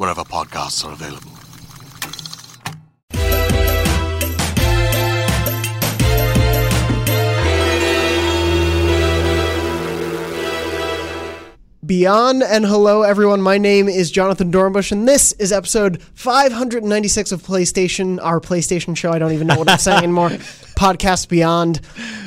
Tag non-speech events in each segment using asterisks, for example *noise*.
wherever podcasts are available. Beyond and hello, everyone. My name is Jonathon Dornbush, and this is episode 596 of PlayStation, our PlayStation show. I don't even know what I'm saying *laughs* anymore. Podcast Beyond.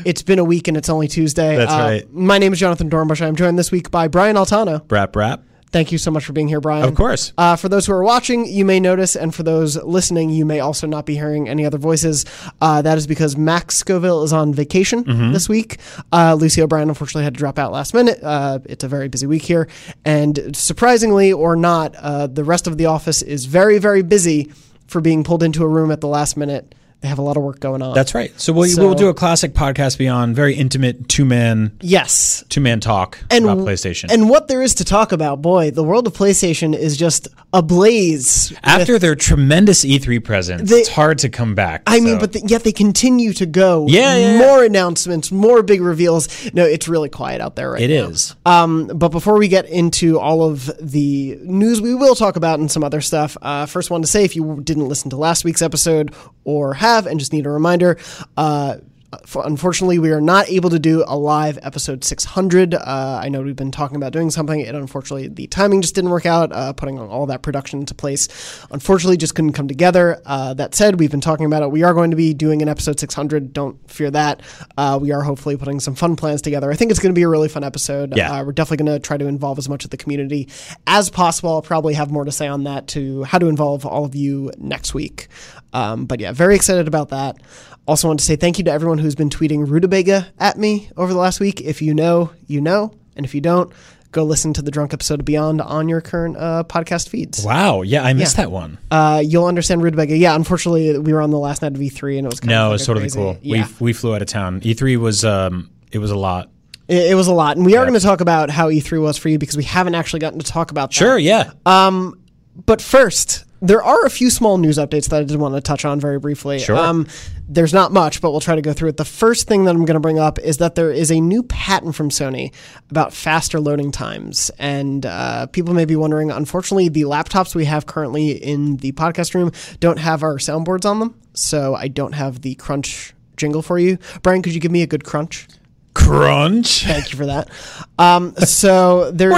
It's been a week and it's only Tuesday. That's uh, right. My name is Jonathon Dornbush. I'm joined this week by Brian Altano. Brap brap. Thank you so much for being here, Brian. Of course. Uh, for those who are watching, you may notice, and for those listening, you may also not be hearing any other voices. Uh, that is because Max Scoville is on vacation Mm-hmm. this week. Uh, Lucy O'Brien unfortunately had to drop out last minute. Uh, it's a very busy week here. And surprisingly or not, uh, the rest of the office is very, very busy for being pulled into a room at the last minute. They have a lot of work going on. That's right. So we'll, So- we'll do a classic podcast beyond very intimate two man yes. two man talk and about PlayStation. And what there is to talk about, boy, the world of PlayStation is just ablaze. After their tremendous E3 presence, They- it's hard to come back. I mean, but th- yet they continue to go. Yeah, yeah, yeah. More announcements, more big reveals. No, it's really quiet out there right it now. is. Um, but before we get into all of the news we will talk about and some other stuff, uh, first one to say if you didn't listen to last week's episode or have and just need a reminder, uh, unfortunately, we are not able to do a live episode 600. Uh, I know we've been talking about doing something, and unfortunately, the timing just didn't work out. Uh, putting all that production into place, unfortunately, just couldn't come together. Uh, that said, we've been talking about it. We are going to be doing an episode 600. Don't fear that. Uh, we are hopefully putting some fun plans together. I think it's going to be a really fun episode. Yeah. Uh, we're definitely going to try to involve as much of the community as possible. I'll probably have more to say on that to how to involve all of you next week. Um, but yeah, very excited about that. Also, want to say thank you to everyone who's been tweeting rutabaga at me over the last week. If you know, you know, and if you don't, go listen to the drunk episode of Beyond on your current uh, podcast feeds. Wow. Yeah, I missed Yeah. that one. Uh, you'll understand rutabaga. Yeah, unfortunately, we were on the last night of E3, and it was kind No, of it was totally crazy. cool. Yeah. We we flew out of town. E3 was um it was a lot. It, it was a lot, and we are going to talk about how E3 was for you because we haven't actually gotten to talk about that. Sure. Yeah. But first, there are a few small news updates that I did want to touch on very briefly. Sure. Um, there's not much, but we'll try to go through it. The first thing that I'm going to bring up is that there is a new patent from Sony about faster loading times. And uh, people may be wondering, unfortunately, the laptops we have currently in the podcast room don't have our soundboards on them. So I don't have the crunch jingle for you. Brian, could you give me a good crunch? Crunch. Thank you for that. Um, so there's.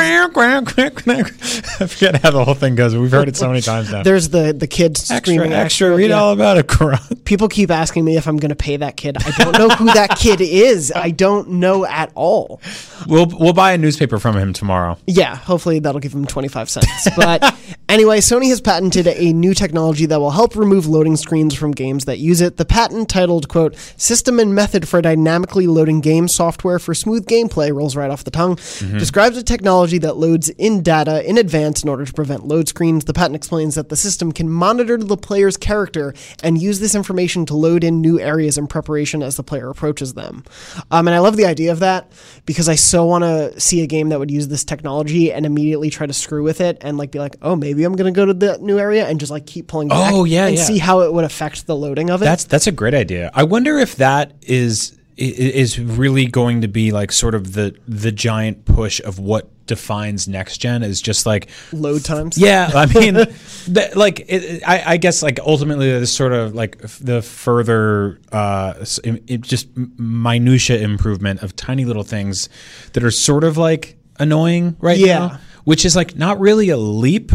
*laughs* I forget how the whole thing goes. We've heard it so many times now. There's the the kids extra, screaming extra. Read yeah. all about a crunch. People keep asking me if I'm going to pay that kid. I don't know who that kid is. I don't know at all. We'll we'll buy a newspaper from him tomorrow. Yeah, hopefully that'll give him 25 cents. But *laughs* anyway, Sony has patented a new technology that will help remove loading screens from games that use it. The patent titled, quote, System and Method for Dynamically Loading Game Software for Smooth Gameplay, rolls right off the tongue, describes a technology that loads in data in advance in order to prevent load screens. The patent explains that the system can monitor the player's character and use this information to load in new areas in preparation as the player approaches them. Um, and I love the idea of that because I so want to see a game that would use this technology and immediately try to screw with it and like be like, oh, maybe I'm going to go to the new area and just like keep pulling back Oh, yeah, and yeah. see how it would affect the loading of it. That's that's a great idea. I wonder if that is is really going to be like sort of the the giant push of what defines next gen is just like load times. yeah i *laughs* mean that, like it, I, I guess like ultimately this sort of like f- the further uh it, it just minutia improvement of tiny little things that are sort of like annoying right Yeah. now which is like not really a leap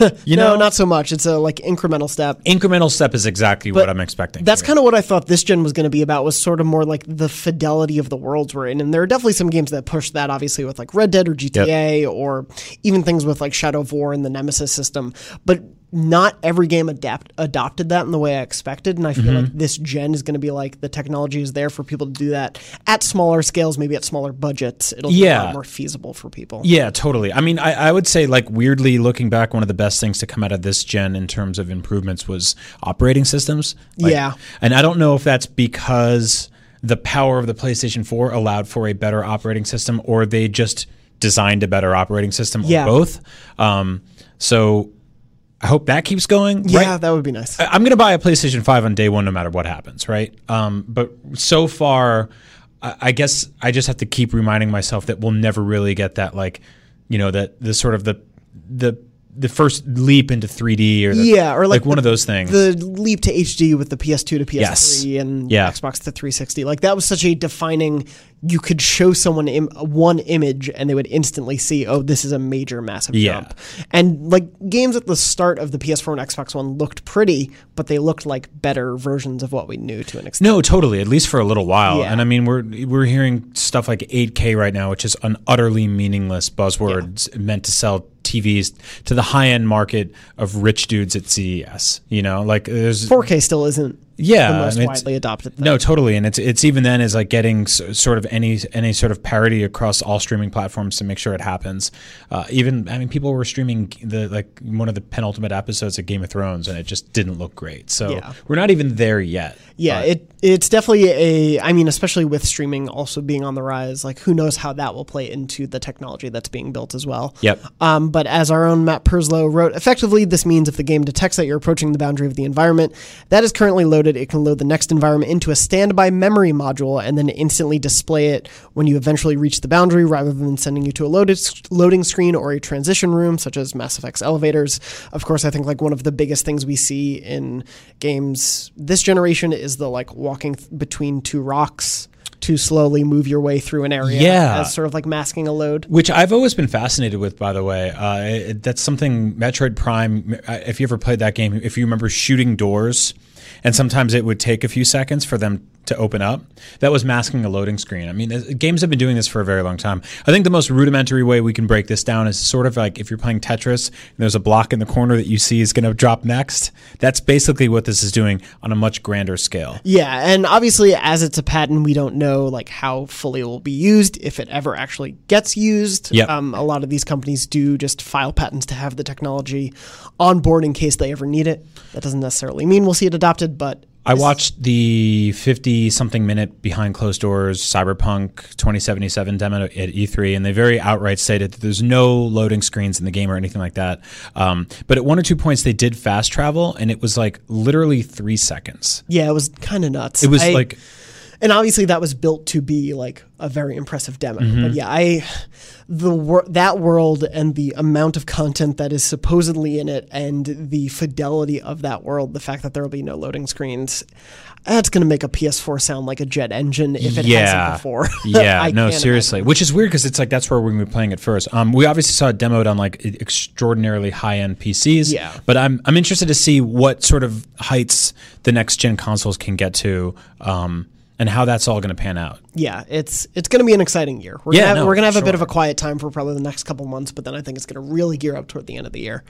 *laughs* You no, know, not so much. It's a like incremental step. incremental step is exactly But what I'm expecting. That's kind of what I thought this gen was going to be about. Was sort of more like the fidelity of the worlds we're in, and there are definitely some games that push that. Obviously, with like Red Dead or GTA, or even things with like Shadow of War and the Nemesis system. But not every game adapt adopted that in the way I expected, and I feel Mm-hmm. like this gen is going to be like the technology is there for people to do that at smaller scales, maybe at smaller budgets. It'll be a Yeah. lot more feasible for people. Yeah, totally. I mean, I, I would say, like, weirdly looking back, one of the best things to come out of this gen in terms of improvements was operating systems. Like- Yeah. And I don't know if that's because the power of the PlayStation 4 allowed for a better operating system or they just designed a better operating system Yeah. or both. Um, so I hope that keeps going. Yeah, right? that would be nice. I- I'm going to buy a PlayStation 5 on day one no matter what happens, right? Um, but so far, I, I guess I just have to keep reminding myself that we'll never really get that, like, you know, that the sort of the the the first leap into 3D or the, Yeah, or like one the- of those things. the leap to HD with the PS2 to PS3 Yes. and Yeah. Xbox to 360. Like that was such a defining. You could show someone Im- one image and they would instantly see, oh, this is a major, massive Yeah. jump. And like games at the start of the PS4 and Xbox One looked pretty, but they looked like better versions of what we knew to an extent. No, totally. At least for a little while. Yeah. And I mean, we're we're hearing stuff like 8K right now, which is an utterly meaningless buzzword meant to sell TVs to the high end market of rich dudes at CES. You know, like there's 4K still isn't yeah, the most and it's- widely adopted. Thing. No, totally, and it's it's even then is like getting s- sort of any any sort of parity across all streaming platforms to make sure it happens. Uh, even I mean, people were streaming the like one of the penultimate episodes of Game of Thrones, and it just didn't look great. So Yeah. we're not even there yet. Yeah, it it's definitely a. I mean, especially with streaming also being on the rise, like who knows how that will play into the technology that's being built as well. Yep. Um, but as our own Matt Purslow wrote, effectively this means if the game detects that you're approaching the boundary of the environment that is currently loaded, it can load the next environment into a standby memory module and then instantly display it when you eventually reach the boundary, rather than sending you to a loaded loading screen or a transition room, such as Mass Effect's elevators. Of course, I think like one of the biggest things we see in games this generation is the like walking th- between two rocks to slowly move your way through an area Yeah. as sort of like masking a load. Which I've always been fascinated with, by the way. Uh, it, that's something Metroid Prime. uh, If you ever played that game, if you remember shooting doors, and sometimes it would take a few seconds for them to open up. That was masking a loading screen. I mean, games have been doing this for a very long time. I think the most rudimentary way we can break this down is sort of like if you're playing Tetris and there's a block in the corner that you see is going to drop next. That's basically what this is doing on a much grander scale. Yeah, and obviously, as it's a patent, we don't know like how fully it will be used, if it ever actually gets used. Yep. Um, a lot of these companies do just file patents to have the technology on board in case they ever need it. That doesn't necessarily mean we'll see it adopted, but I watched the 50 something minute behind closed doors Cyberpunk 2077 demo at E3, and they very outright stated that there's no loading screens in the game or anything like that. Um, but at one or two points, they did fast travel, and it was like literally three seconds. yeah, it was kind of nuts. It was I- like, and obviously that was built to be like a very impressive demo. Mm-hmm. But yeah, I the wor- that world and the amount of content that is supposedly in it and the fidelity of that world, the fact that there will be no loading screens, that's going to make a PS4 sound like a jet engine if it yeah, hasn't before. *laughs* yeah, no, seriously. imagine. Which is weird because it's like that's where we're going to be playing it first. Um, we obviously saw it demoed on like extraordinarily high end PCs. Yeah. But I'm I'm interested to see what sort of heights the next gen consoles can get to. Um, and how that's all going to pan out. Yeah, it's it's going to be an exciting year. We're Yeah, gonna have, no, we're going to have a bit of a quiet time for probably the next couple months, but then I think it's going to really gear up toward the end of the year.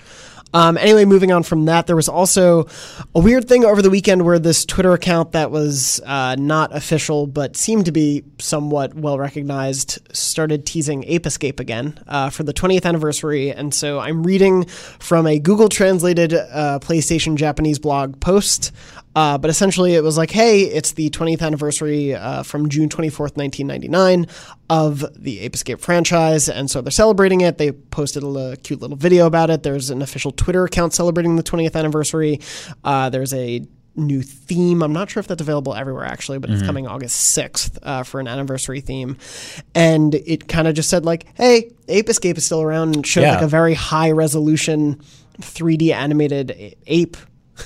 Um, anyway, moving on from that, there was also a weird thing over the weekend where this Twitter account that was uh, not official but seemed to be somewhat well recognized started teasing Ape Escape again uh, for the 20th anniversary, and so I'm reading from a Google translated uh, PlayStation Japanese blog post. Uh, but essentially, it was like, hey, it's the 20th anniversary uh, from June 24th, 1999, of the Ape Escape franchise. And so they're celebrating it. They posted a li- cute little video about it. There's an official Twitter account celebrating the 20th anniversary. Uh, there's a new theme. I'm not sure if that's available everywhere actually, but it's coming August 6th uh, for an anniversary theme. And it kind of just said, like, hey, Ape Escape is still around and showed Yeah. like a very high resolution 3D animated ape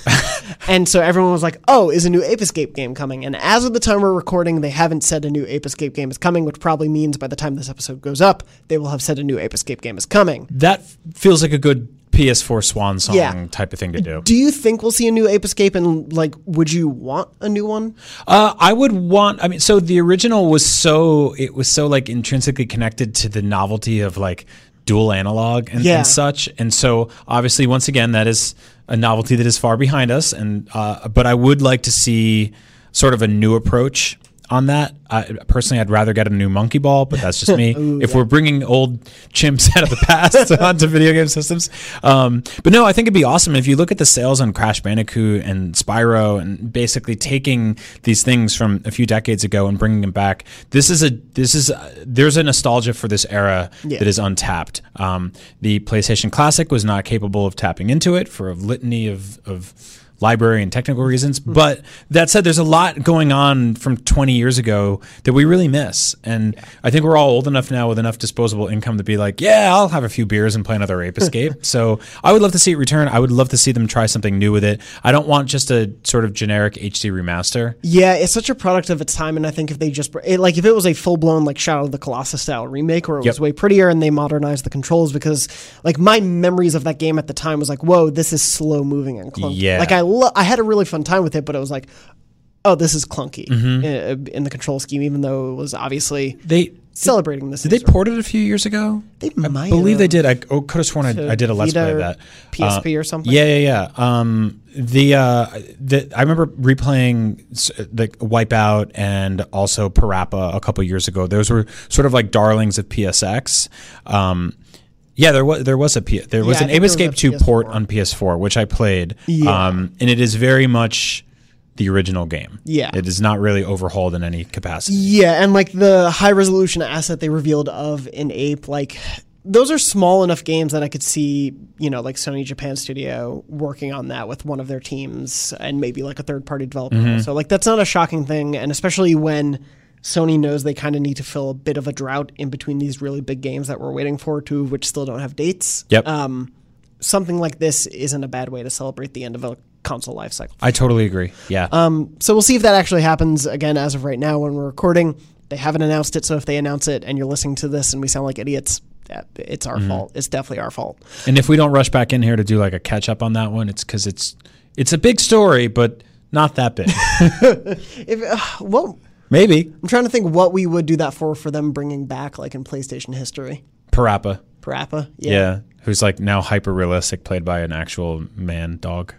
*laughs* And so everyone was like, "Oh, is a new Ape Escape game coming?" And as of the time we're recording, they haven't said a new Ape Escape game is coming, which probably means by the time this episode goes up, they will have said a new Ape Escape game is coming. That feels like a good PS4 swan song Yeah. type of thing to do. Do you think we'll see a new Ape Escape? And like, would you want a new one? Uh, I would want. I mean, so the original was so it was so like intrinsically connected to the novelty of like dual analog and, Yeah. and such, and so obviously, once again, that is a novelty that is far behind us. And uh, but I would like to see sort of a new approach on that. I, personally, I'd rather get a new monkey ball, but that's just me. *laughs* if we're bringing old chimps *laughs* out of the past *laughs* onto video game systems, um, but no, I think it'd be awesome if you look at the sales on Crash Bandicoot and Spyro, and basically taking these things from a few decades ago and bringing them back. This is a this is a, there's a nostalgia for this era Yeah. that is untapped. Um, the PlayStation Classic was not capable of tapping into it for a litany of of library and technical reasons. But that said, there's a lot going on from 20 years ago that we really miss. And I think we're all old enough now with enough disposable income to be like, yeah, I'll have a few beers and play another Ape Escape. *laughs* so I would love to see it return. I would love to see them try something new with it. I don't want just a sort of generic HD remaster. Yeah, it's such a product of its time, and I think if they just it, like if it was a full blown like Shadow of the Colossus style remake, where it was way prettier and they modernized the controls, because like my memories of that game at the time was like, whoa, this is slow moving and clunky. Yeah. like I lo- I had a really fun time with it, but it was like, oh, this is clunky Mm-hmm. in, in the control scheme, even though it was obviously They celebrating this. did they port it a few years ago? They I might believe they did. I oh, could have sworn I, I did a let's Vita play of that. PSP Uh, or something? Yeah, yeah, yeah. Um, the uh, the I remember replaying the Wipeout and also Parappa a couple years ago. Those were sort of like darlings of PSX. Um, yeah, there was there was a P, there was Yeah, an Ape Escape 2 port PS4. on PS4, which I played. Yeah. Um, and it is very much the original game. Yeah. it is not really overhauled in any capacity. Yeah, and like the high resolution asset they revealed of an ape, like those are small enough games that I could see, you know, like Sony Japan Studio working on that with one of their teams and maybe like a third party developer. So like that's not a shocking thing, and especially when Sony knows they kind of need to fill a bit of a drought in between these really big games that we're waiting for, two of which still don't have dates. Yep. Um, something like this isn't a bad way to celebrate the end of a console life cycle. I totally agree. Yeah. Um, so we'll see if that actually happens. Again, as of right now, when we're recording, they haven't announced it. So if they announce it and you're listening to this and we sound like idiots, it's our fault. It's definitely our fault. And if we don't rush back in here to do like a catch up on that one, it's because it's it's a big story, but not that big. *laughs* If uh, well, Maybe I'm trying to think what we would do that for for them bringing back like in PlayStation history. Parappa. Parappa, Yeah. who's like now hyper realistic, played by an actual man dog.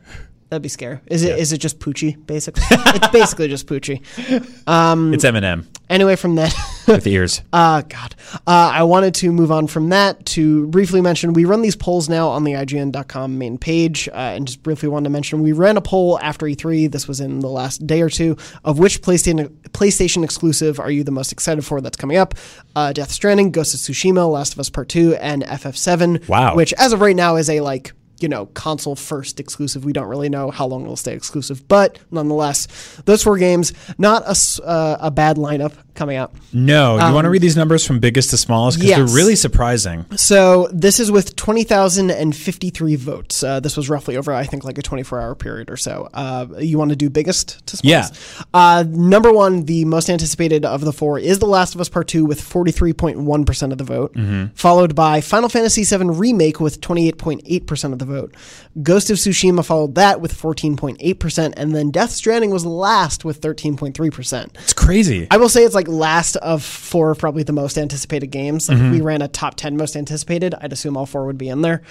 That'd be scary. Is it? Is it just Poochie? Basically, it's basically just Poochie. *laughs* it's Eminem Anyway, from that. *laughs* with ears. Uh, *laughs* God. Uh, I wanted to move on from that to briefly mention we run these polls now on the IGN.com main page. Uh, and just briefly wanted to mention we ran a poll after E3. This was in the last day or two of which PlayStation, PlayStation exclusive are you the most excited for that's coming up? Uh, Death Stranding, Ghost of Tsushima, Last of Us Part 2, and FF7. Wow. Which, as of right now, is a like. You know, console first exclusive. We don't really know how long it'll stay exclusive, but nonetheless, those four games, not a, uh, a bad lineup coming out. No, you want to read these numbers from biggest to smallest because Um, yes. they're really surprising. So this is with 20,053 votes. Uh, this was roughly over, I think, like a 24 hour period or so. Uh, you want to do biggest to smallest? Yeah. Uh, number one, the most anticipated of the four is The Last of Us Part 2 with 43.1% of the vote, Mm-hmm. followed by Final Fantasy VII Remake with 28.8% of the vote. Ghost of Tsushima followed that with 14.8%, and then Death Stranding was last with 13.3%. It's crazy. I will say it's like last of four probably the most anticipated games. Like if we ran a top 10 most anticipated, I'd assume all four would be in there.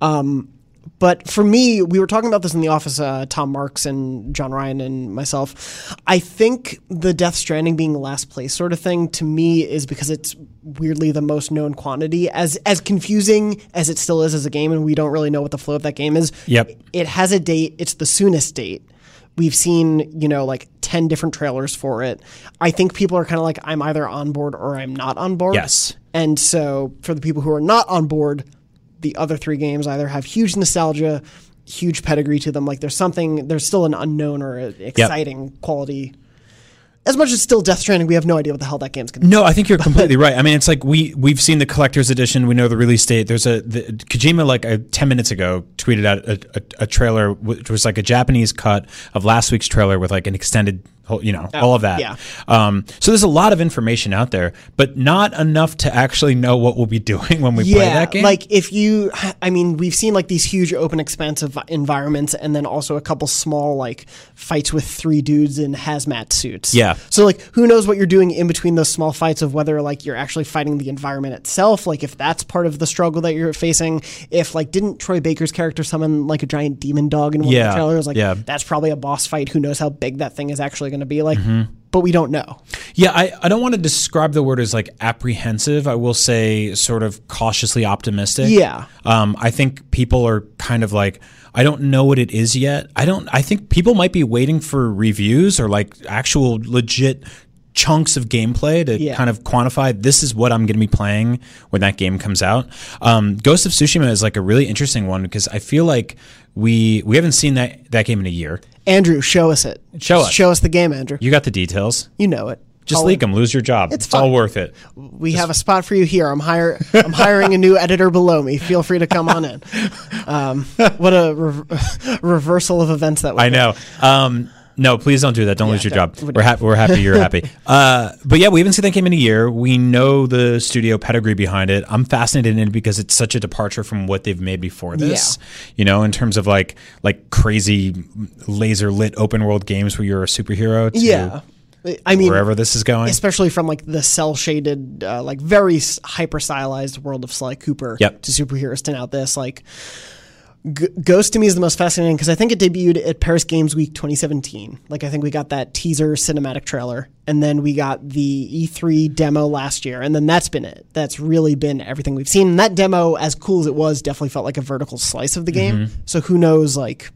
Um, but for me, we were talking about this in the office, uh, Tom Marks and Jon Ryan and myself. I think the Death Stranding being last place sort of thing to me is because it's weirdly the most known quantity. As as confusing as it still is as a game, and we don't really know what the flow of that game is. Yep. It has a date. It's the soonest date. We've seen, you know, like 10 different trailers for it. I think people are kind of like, I'm either on board or I'm not on board. Yes. And so for the people who are not on board, the other three games either have huge nostalgia, huge pedigree to them. Like there's something, there's still an unknown or exciting quality. as much as it's still Death Stranding, we have no idea what the hell that game's going to be. No, I think you're *laughs* completely right. I mean, it's like we we've seen the collector's edition. We know the release date. There's a the, Kojima like a, ten minutes ago tweeted out a, a, a trailer which was like a Japanese cut of last week's trailer with like an extended whole- you know all of that. yeah. Um, so there's a lot of information out there, but not enough to actually know what we'll be *laughs* doing when we play that game. Like if you, I mean, we've seen like these huge open expansive environments, and then also a couple small like fights with three dudes in hazmat suits. Yeah. So like, who knows what you're doing in between those small fights of whether like you're actually fighting the environment itself, like if that's part of the struggle that you're facing. If like didn't Troy Baker's character summon like a giant demon dog in one of the trailers? Like Yeah. that's probably a boss fight. Who knows how big that thing is actually going to be like? Mm-hmm. But we don't know. Yeah, I, I don't want to describe the word as like apprehensive. I will say sort of cautiously optimistic. Yeah. Um, I think people are kind of like, I don't know what it is yet. I don't, I think people might be waiting for reviews or like actual legit chunks of gameplay to Yeah. kind of quantify this is what I'm going to be playing when that game comes out. Um, Ghost of Tsushima is like a really interesting one because I feel like we we haven't seen that that game in a year. Andrew, show us it. Show us. Show us the game, Andrew. You got the details. You know it. Just I'll- leak them, lose your job. It's, all worth it. We have a spot for you here. I'm hire. I'm hiring a new editor below me. Feel free to come on in. Um, what a re- *laughs* reversal of events that was. I know. Um, no, please don't do that. Don't lose your don't- job. We're happy. We're happy. You're happy. *laughs* Uh, but yeah, we haven't seen that game in a year. We know the studio pedigree behind it. I'm fascinated in it because it's such a departure from what they've made before this. You know, in terms of like like crazy laser lit open world games where you're a superhero. To Yeah. I mean, Wherever this is going. especially from like the cell shaded, uh, like very hyper stylized world of Sly Cooper Yep. to superheroes to now this like. G- Ghost to me is the most fascinating because I think it debuted at Paris Games Week 2017. Like I think we got that teaser cinematic trailer, and then we got the E3 demo last year, and then that's been it. That's really been everything we've seen. And that demo, as cool as it was, definitely felt like a vertical slice of the game. Mm-hmm. So who knows, like,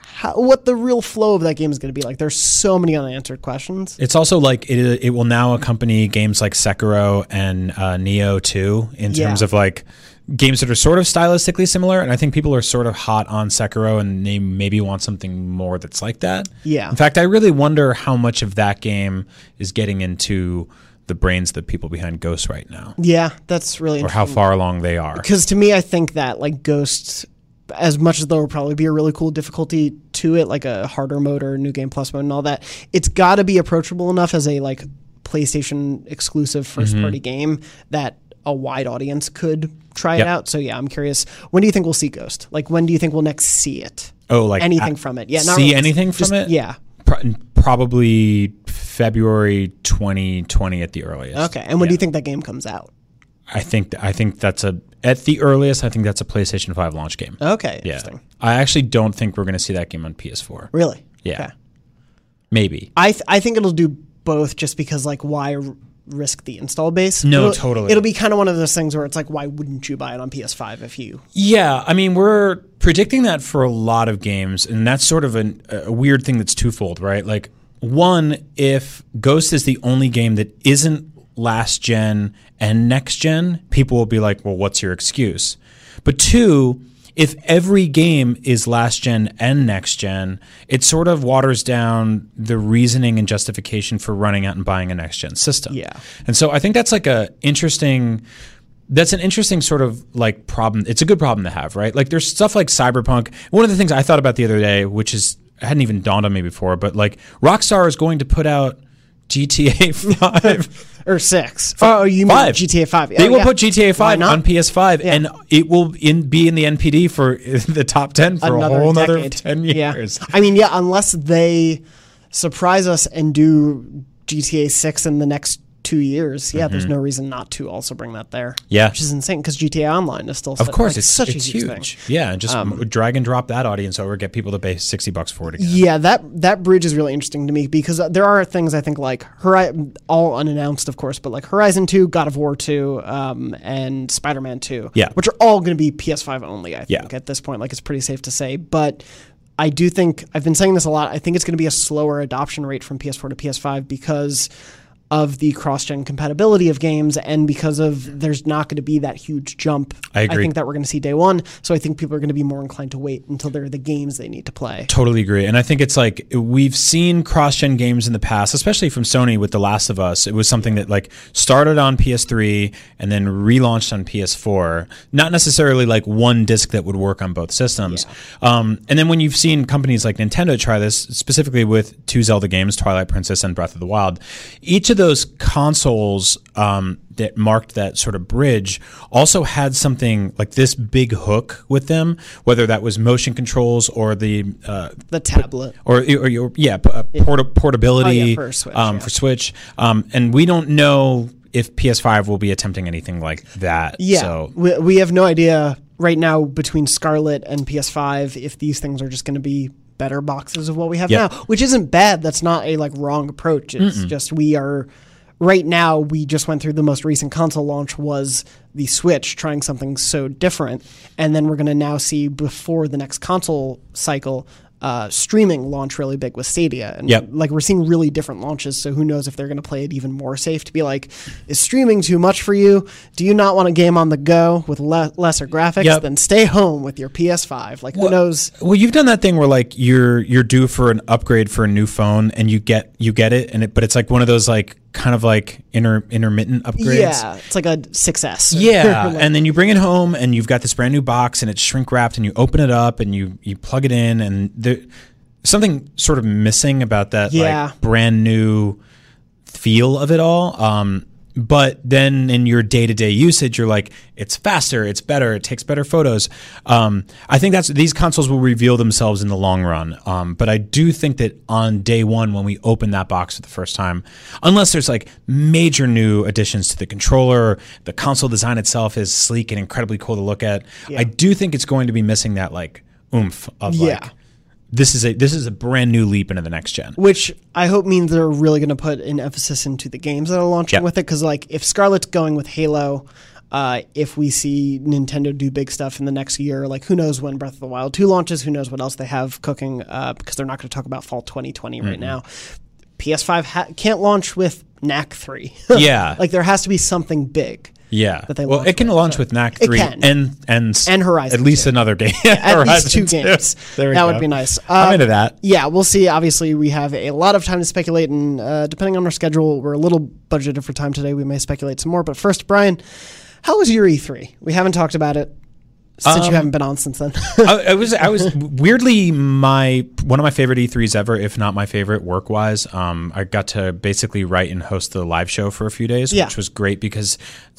how, what the real flow of that game is going to be like? There's so many unanswered questions. It's also like it, it will now accompany games like Sekiro and uh, Nioh 2 in Yeah. terms of like games that are sort of stylistically similar. And I think people are sort of hot on Sekiro and they maybe want something more that's like that. Yeah. In fact, I really wonder how much of that game is getting into the brains of the people behind Ghost right now Yeah, that's really or how far along they are. Because to me, I think that like Ghost, as much as there will probably be a really cool difficulty to it, like a harder mode or new game plus mode and all that, it's got to be approachable enough as a like PlayStation exclusive 1st mm-hmm. party game that a wide audience could try Yep. it out. So yeah, I'm curious. When do you think we'll see Ghost? Like when do you think we'll next see it? Oh, like anything uh, from it? Yeah, not see really- anything from just- it? Yeah. Pro- probably February 2020 at the earliest. Okay. And when do you think that game comes out? I think I think that's a at the earliest. I think that's a PlayStation Five launch game. Okay. yeah, I actually don't think we're going to see that game on PS4. Really? Yeah. Okay. Maybe. I th- I think it'll do both just because like why risk the install base? No, It'll- totally. It'll be kind of one of those things where it's like why wouldn't you buy it on PS5 if you Yeah, I mean we're predicting that for a lot of games, and that's sort of an, a weird thing that's twofold, right? Like one, if Ghost is the only game that isn't last gen and next gen, people will be like, "Well, what's your excuse?" But two. If every game is last gen and next gen, it sort of waters down the reasoning and justification for running out and buying a next gen system. Yeah. And so I think that's like a interesting that's an interesting sort of like problem. It's a good problem to have, right? Like there's stuff like Cyberpunk. One of the things I thought about the other day, which is hadn't even dawned on me before, but like Rockstar is going to put out GTA *laughs* 5. Or six? Oh, oh, you mean Five. GTA Five? They Oh, will yeah. put GTA 5 on PS5 Yeah. and it will in, be in the NPD for *laughs* the top 10 for another a whole another 10 years. Yeah. I mean, yeah, unless they surprise us and do GTA Six in the next two years, yeah, there's no reason not to also bring that there. Mm-hmm. Yeah. which is insane because GTA Online is still Of course, like, it's such it's a huge, huge. thing. Yeah, and just drag and drop that audience over, get people to pay 60 bucks for it again. Yeah, that that bridge is really interesting to me because uh, there are things I think like Hori- all unannounced, of course, but like Horizon Two, God of War Two, um, and Spider Man Two, Yeah. which are all going to be PS5 only. I think Yeah. at this point, like it's pretty safe to say, but. I do think I've been saying this a lot. I think it's going to be a slower adoption rate from PS4 to PS5 because of the cross-gen compatibility of games and because of there's not going to be that huge jump I agree. think that we're going to see day one so i think people are going to be more inclined to wait until they're the games they need to play Totally agree. And I think it's like we've seen cross gen games in the past, especially from Sony with The Last of Us. It was something that like started on PS3 and then relaunched on PS4. Not necessarily like one disc that would work on both systems. Um, and then when you've seen companies like Nintendo try this, specifically with two Zelda games, Twilight Princess and Breath of the Wild, each of those consoles um, that marked that sort of bridge also had something like this big hook with them, whether that was motion controls or the uh, the tablet or, or, or yeah, uh, porta- portability Oh, yeah, for Switch, um, yeah. for Switch. Um, and we don't know if PS5 will be attempting anything like that. Yeah, So we, we have no idea right now between Scarlett and PS5 if these things are just going to be better boxes of what we have Yep. now, which isn't bad. That's not a like wrong approach. It's just we are right now. We just went through the most recent console launch was the Switch, trying something so different, and then we're going to now see before the next console cycle. Uh, streaming launch really big with Stadia, and Yep. like we're seeing really different launches. So who knows if they're going to play it even more safe to be like, is streaming too much for you? Do you not want a game on the go with le- lesser graphics? Yep. Then stay home with your PS5. Like who knows? Well, you've done that thing where like you're you're due for an upgrade for a new phone, and you get you get it, and it, but it's like one of those like kind of like inter, intermittent upgrades. Yeah, it's like a 6S. *laughs* Yeah, Like- and then you bring it home, and you've got this brand new box, and it's shrink wrapped, and you open it up, and you you plug it in, and there something sort of missing about that Yeah. like brand new feel of it all. Um, but then in your day to day usage, you're like, it's faster, it's better, it takes better photos. Um, I think that's these consoles will reveal themselves in the long run. Um, but I do think that on day one, when we open that box for the first time, unless there's like major new additions to the controller, the console design itself is sleek and incredibly cool to look at. I do think it's going to be missing that like oomph of Yeah. like this is a this is a brand new leap into the next gen. Which I hope means they're really going to put an emphasis into the games that are launching Yep. with it. Because like if Scarlett's going with Halo, uh, if we see Nintendo do big stuff in the next year, like who knows when Breath of the Wild 2 launches, who knows what else they have cooking, uh, because they're not going to talk about fall 2020 right now. PS5 ha- can't launch with Knack 3. *laughs* Yeah. like there has to be something big. Yeah. that they well, it can with, launch so- with Knack three and and And Horizon At least two. another game. *laughs* At least two games. *laughs* There we that go. would be nice. I'm Uh, into that. Yeah, we'll see. Obviously, we have a lot of time to speculate, and uh, depending on our schedule, we're a little budgeted for time today. We may speculate some more. But first, Brian, how was your E3? We haven't talked about it since Um, you haven't been on since then. *laughs* I, I was I was weirdly my one of my favorite E3s ever, if not my favorite work wise. Um, I got to basically write and host the live show for a few days, Yeah. which was great because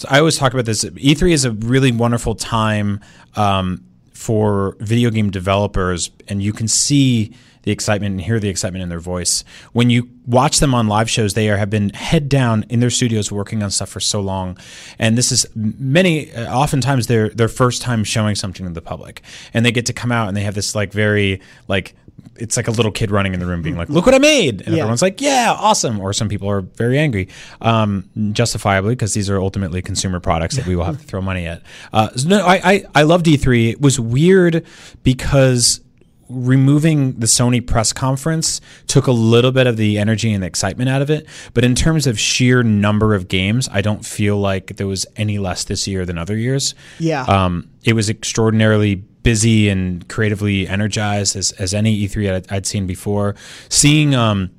I always talk about this. E3 is a really wonderful time um, for video game developers, and you can see the excitement and hear the excitement in their voice when you watch them on live shows. They are, have been head down in their studios working on stuff for so long, and this is many. Uh, oftentimes, their their first time showing something to the public, and they get to come out and they have this like very like it's like a little kid running in the room being like, "Look what I made!" and Yeah. everyone's like, "Yeah, awesome!" Or some people are very angry, um, justifiably, because these are ultimately consumer products that we will have to throw money at. Uh, so no, I, I I love D three. It was weird because removing the Sony press conference took a little bit of the energy and the excitement out of it. But in terms of sheer number of games, I don't feel like there was any less this year than other years. Yeah. Um, it was extraordinarily busy and creatively energized as, as any E3 I'd, I'd seen before. Seeing, um,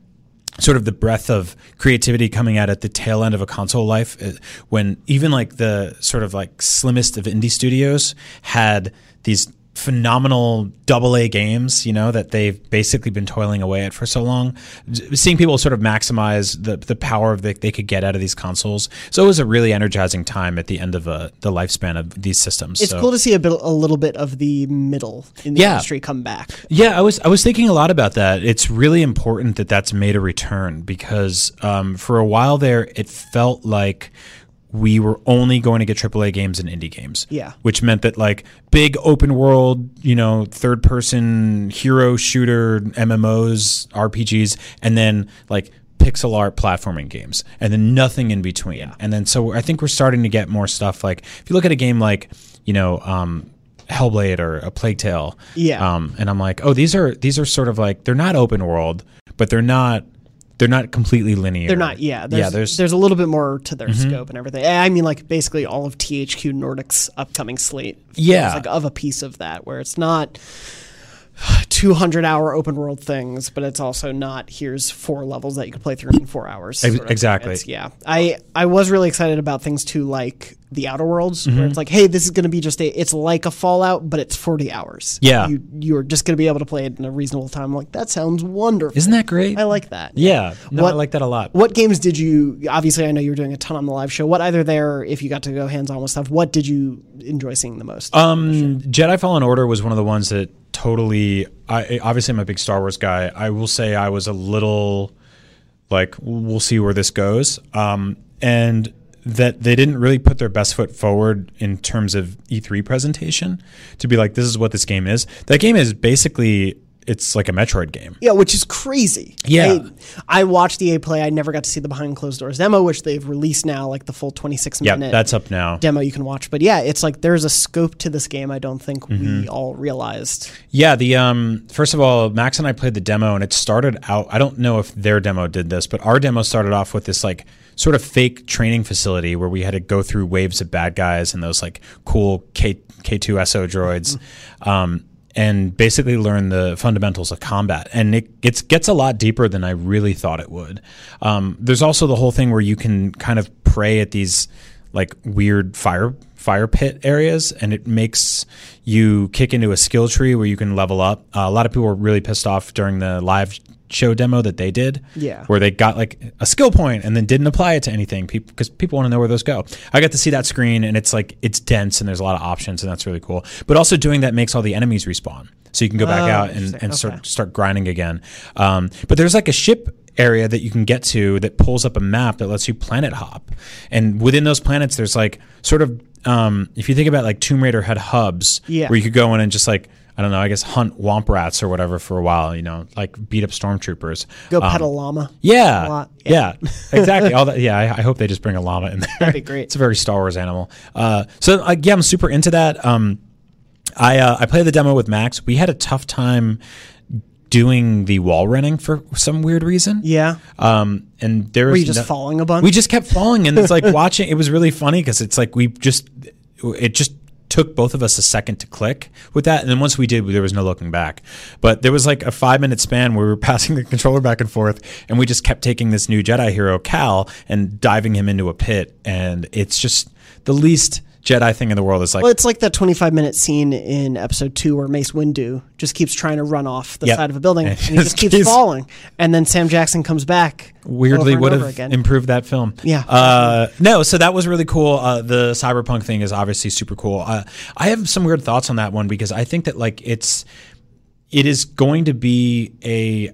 sort of the breadth of creativity coming out at the tail end of a console life uh, when even like the sort of like slimmest of indie studios had these phenomenal double A games, you know, that they've basically been toiling away at for so long. Seeing people sort of maximize the, the power that they could get out of these consoles. So it was a really energizing time at the end of uh, the lifespan of these systems. it's so. cool to see a bit, a little bit of the middle in the Yeah. industry come back. Yeah, I was I was thinking a lot about that. It's really important that that's made a return because um, for a while there, it felt like we were only going to get AAA games and indie games. Yeah. which meant that like big open world, you know, third person hero shooter MMOs, RPGs, and then like pixel art platforming games and then nothing in between. And then so I think we're starting to get more stuff like if you look at a game like, you know, um Hellblade or a Plague Tale. Yeah. Um and I'm like, "Oh, these are these are sort of like they're not open world, but they're not they're not completely linear. They're not. Yeah. There's, yeah. There's, there's a little bit more to their mm-hmm. scope and everything. I mean, like basically all of THQ Nordic's upcoming slate. Yeah. Like of a piece of that, where it's not 200 hour open world things, but it's also not here's four levels that you can play through in four hours. Sort of exactly. It's- yeah. I I was really excited about things too, like the Outer Worlds, Mm-hmm. where it's like, hey, this is going to be just a. It's like a Fallout, but it's 40 hours. Yeah. You you're just going to be able to play it in a reasonable time. I'm like that sounds wonderful. isn't that great? I like that. yeah. No, What- I like that a lot. What games did you? Obviously, I know you were doing a ton on the live show. What either there, if you got to go hands on with stuff, what did you enjoy seeing the most? Um, Jedi Fallen Order was one of the ones that totally. I obviously I'm a big Star Wars guy. I will say I was a little like we'll see where this goes. Um, and that they didn't really put their best foot forward in terms of E3 presentation to be like this is what this game is. That game is basically it's like a Metroid game. yeah, which is crazy. Yeah. I, I watched EA play. I never got to see the behind closed doors demo, which they've released now, like the full 26 Yeah, minute that's up now. demo you can watch. But yeah, it's like there's a scope to this game I don't think Mm-hmm. we all realized. Yeah, the um first of all, Max and I played the demo and it started out I don't know if their demo did this, but our demo started off with this like sort of fake training facility where we had to go through waves of bad guys and those like cool K K2 SO droids. Um and basically learn the fundamentals of combat. And it gets gets a lot deeper than I really thought it would. Um, there's also the whole thing where you can kind of pray at these like weird fire fire pit areas, and it makes you kick into a skill tree where you can level up. Uh, a lot of people were really pissed off during the live show demo that they did, Yeah. where they got like a skill point and then didn't apply it to anything because people want to know where those go. I got to see that screen, and it's like it's dense and there's a lot of options, and that's really cool. But also doing that makes all the enemies respawn, so you can go back Oh, out and, and Okay. start start grinding again. Um, but there's like a ship area that you can get to that pulls up a map that lets you planet hop, and within those planets, there's like sort of um, if you think about like Tomb Raider had hubs Yeah. where you could go in and just like I don't know, I guess hunt womp rats or whatever for a while, you know, like beat up stormtroopers. Go Um, pet a llama. yeah, a lot. yeah, *laughs* exactly. All that. Yeah, I, I hope they just bring a llama in there. That'd be great. It's a very Star Wars animal. Uh, so uh, yeah, I'm super into that. Um, I uh, I played the demo with Max. We had a tough time doing the wall running for some weird reason. Yeah. Um, and there was Were you just no- falling a bunch? we just kept falling, and it's like *laughs* watching. It was really funny because it's like we just it just took both of us a second to click with that, and then once we did, there was no looking back. But there was like a five minute span where we were *laughs* passing the controller back and forth, and we just kept taking this new Jedi hero Cal and diving him into a pit, and it's just the least Jedi thing in the world. Is like Well, it's like that 25 minute scene in episode two where Mace Windu just keeps trying to run off the Yep. side of a building And *laughs* and he just keeps he's- falling. And then Sam Jackson comes back. weirdly would have improved that film. Yeah. Uh, no, so that was really cool. Uh, the cyberpunk thing is obviously super cool. Uh, I have some weird thoughts on that one because I think that like it's it is going to be a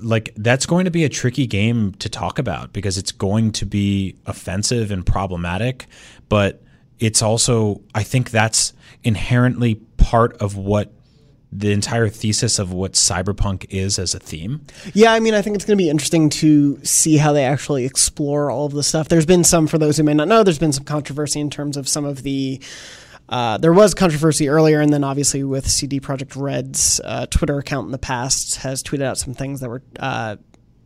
like that's going to be a tricky game to talk about because it's going to be offensive and problematic, but it's also I think that's inherently part of what the entire thesis of what cyberpunk is as a theme. Yeah, I mean, I think it's going to be interesting to see how they actually explore all of the stuff. There's been some, for those who may not know, there's been some controversy in terms of some of the. Uh, there was controversy earlier, and then obviously with CD Projekt Red's uh, Twitter account in the past has tweeted out some things that were, uh,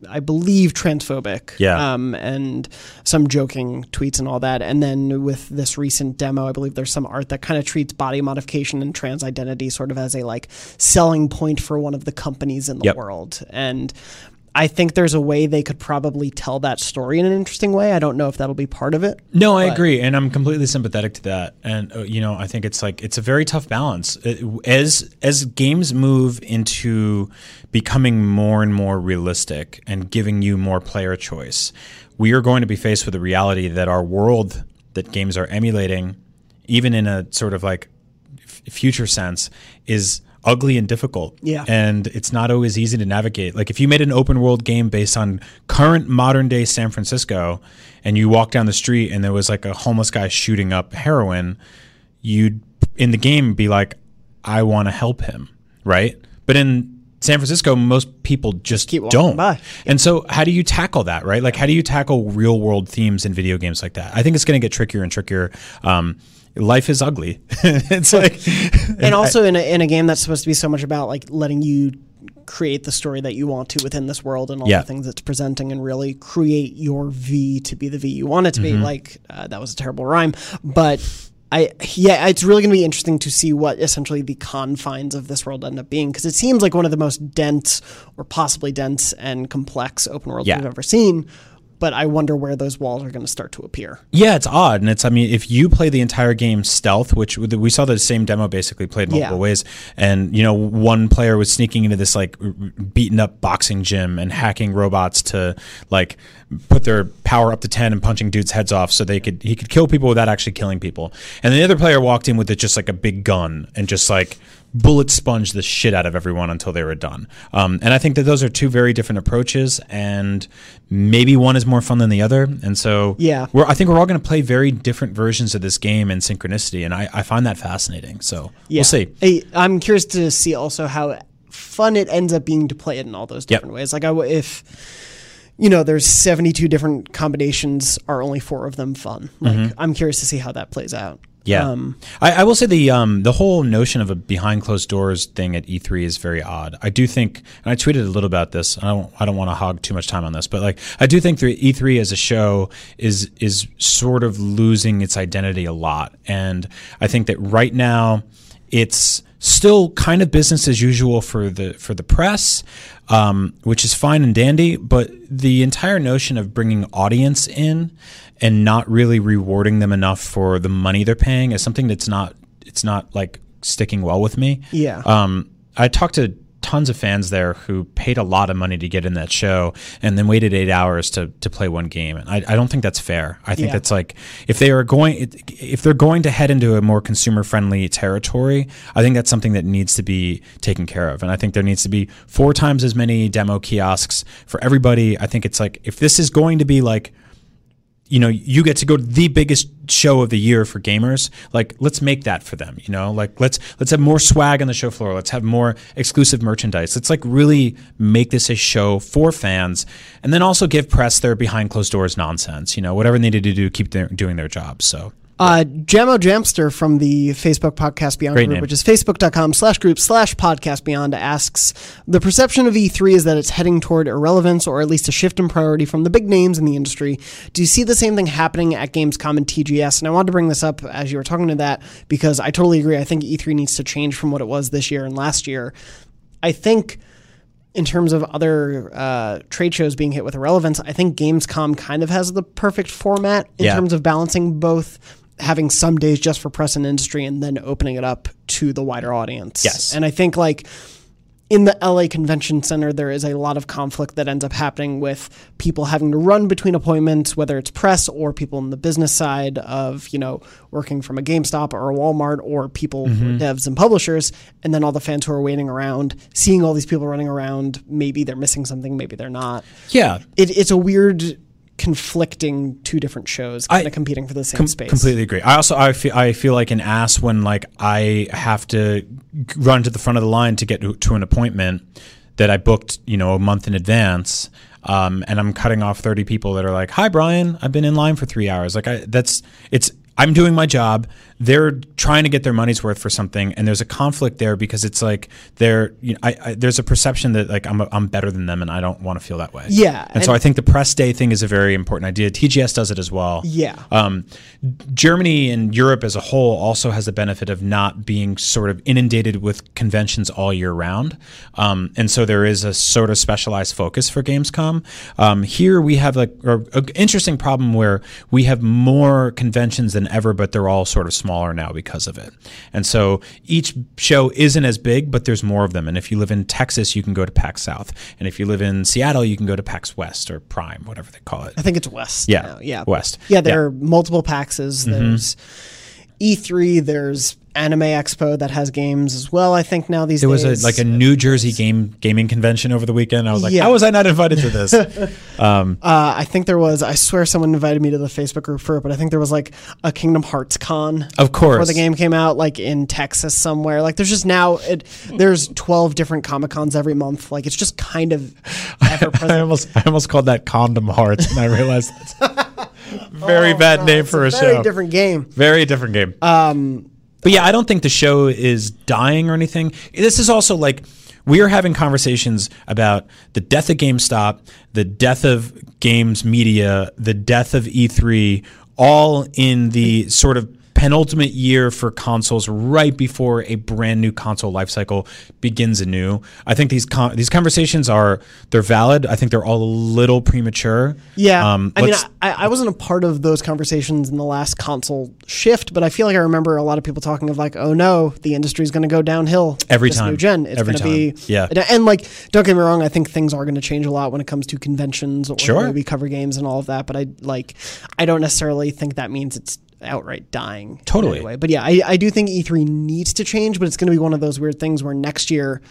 I believe, transphobic. Yeah. Um, and some joking tweets and all that. And then with this recent demo, I believe there's some art that kind of treats body modification and trans identity sort of as a like selling point for one of the companies in the Yep. world. And I think there's a way they could probably tell that story in an interesting way. I don't know if that'll be part of it. No, I agree, and I'm completely sympathetic to that. And uh, you know, I think it's like it's a very tough balance It- as as games move into becoming more and more realistic and giving you more player choice. We are going to be faced with the reality that our world that games are emulating, even in a sort of like f- future sense, is ugly and difficult. Yeah. And it's not always easy to navigate. Like if you made an open world game based on current modern day San Francisco and you walk down the street and there was like a homeless guy shooting up heroin, you'd in the game be like, I want to help him. Right. But in San Francisco, most people just don't. by. And so, how do you tackle that, right? Like, how do you tackle real world themes in video games like that? I think it's going to get trickier and trickier. Um, life is ugly. *laughs* it's like, *laughs* and also in a, in a game that's supposed to be so much about like letting you create the story that you want to within this world and all Yeah. the things it's presenting and really create your V to be the V you want it to Mm-hmm. be. Like uh, that was a terrible rhyme, but I yeah, it's really going to be interesting to see what essentially the confines of this world end up being because it seems like one of the most dense or possibly dense and complex open worlds Yeah. we've ever seen. But I wonder where those walls are going to start to appear. Yeah, it's odd, and it's. I mean, if you play the entire game stealth, which we saw the same demo basically played multiple Yeah. ways, and you know, one player was sneaking into this like beaten up boxing gym and hacking robots to like put their power up to ten and punching dudes' heads off so they could he could kill people without actually killing people, and the other player walked in with it just like a big gun and just like bullet sponge the shit out of everyone until they were done. Um, and I think that those are two very different approaches, and maybe one is more fun than the other. And so, Yeah. we're, I think we're all going to play very different versions of this game in synchronicity, and I, I find that fascinating. So we'll see. Hey, I'm curious to see also how fun it ends up being to play it in all those Yep. different ways. Like, I if you know, there's 72 different combinations, are only four of them fun? Like, I'm curious to see how that plays out. Yeah, Um, I, I will say the um, the whole notion of a behind closed doors thing at E3 is very odd. I do think, and I tweeted a little about this. I don't I don't want to hog too much time on this, but like I do think the E3 as a show is is sort of losing its identity a lot, and I think that right now it's still kind of business as usual for the for the press, um, which is fine and dandy. But the entire notion of bringing audience in and not really rewarding them enough for the money they're paying is something that's not it's not like sticking well with me. Yeah. Um, I talked to tons of fans there who paid a lot of money to get in that show and then waited eight hours to, to play one game. And I, I don't think that's fair. I think Yeah. that's like if they are going if they're going to head into a more consumer friendly territory, I think that's something that needs to be taken care of. And I think there needs to be four times as many demo kiosks for everybody. I think it's like if this is going to be like you know you get to go to the biggest show of the year for gamers. Like let's make that for them you know? Like let's let's have more swag on the show floor. Let's have more exclusive merchandise. Let's like really make this a show for fans and then also give press their behind closed doors nonsense you know whatever they needed to do keep their, doing their job. So Uh, Jamo Jamster from the Facebook Podcast Beyond Great group, name. which is facebook.com slash group slash podcast beyond, asks The perception of E3 is that it's heading toward irrelevance or at least a shift in priority from the big names in the industry. Do you see the same thing happening at Gamescom and TGS? And I wanted to bring this up as you were talking to that because I totally agree. I think E3 needs to change from what it was this year and last year. I think in terms of other uh, trade shows being hit with irrelevance, I think Gamescom kind of has the perfect format in Yeah. terms of balancing both having some days just for press and industry and then opening it up to the wider audience. Yes. And I think like in the LA Convention Center, there is a lot of conflict that ends up happening with people having to run between appointments, whether it's press or people on the business side of, you know, working from a GameStop or a Walmart or people who are mm-hmm. devs and publishers. And then all the fans who are waiting around, seeing all these people running around. Maybe they're missing something, maybe they're not. yeah It, it's a weird conflicting two different shows kind I- of competing for the same Com- space. Completely agree. I also I feel I feel like an ass when like I have to run to the front of the line to get to, to an appointment that I booked, you know, a month in advance. Um, and I'm cutting off 30 people that are like, "Hi, Brian. I've been in line for three hours." Like, I, that's it's. I'm doing my job. They're trying to get their money's worth for something, and there's a conflict there because it's like they're. You know, I, I, there's a perception that like I'm I'm better than them, and I don't want to feel that way. Yeah, and, so I think the press day thing is a very important idea. TGS does it as well. Yeah. Um, Germany and Europe as a whole also has the benefit of not being sort of inundated with conventions all year round. Um, and so there is a sort of specialized focus for Gamescom. Um, here we have like an interesting problem where we have more conventions than ever, but they're all sort of smaller now because of it. And so each show isn't as big, but there's more of them. And if you live in Texas, you can go to PAX South. And if you live in Seattle, you can go to PAX West or Prime, whatever they call it. I think it's West. Yeah, now. yeah, West. Yeah, there Yeah. Mm-hmm. are multiple PAXs. There's E3. There's Anime Expo that has games as well. I think now these There was a like a New Jersey game gaming convention over the weekend. I was like, Yeah. how was I not invited to this? *laughs* Uh, I think there was. I swear someone invited me to the Facebook group for it, but I think there was like a Kingdom Hearts con. Of course. before the game came out, like in Texas somewhere. Like there's just now it, there's 12 different Comic Cons every month. Like it's just kind of ever *laughs* I almost I almost called that condom hearts, and I realized that's *laughs* very bad name for a, a very show. different game. Very different game. Um, but yeah, I don't think the show is dying or anything. This is also like we are having conversations about the death of GameStop, the death of games media, the death of E3, all in the sort of penultimate year for consoles right before a brand new console lifecycle begins anew. I think these con- these conversations are they're valid. I think they're all a little premature. Yeah, Um, I mean, I, I wasn't a part of those conversations in the last console shift, but I feel like I remember a lot of people talking of like, "Oh no, the industry's going to go downhill Every time. new gen. It's going to be. Yeah. and, and, like, don't get me wrong, I think things are going to change a lot when it comes to conventions or Sure. we cover games and all of that. But I like, I don't necessarily think that means it's outright dying. Totally. any way. But yeah, I, I do think E3 needs to change, but it's going to be one of those weird things where next year.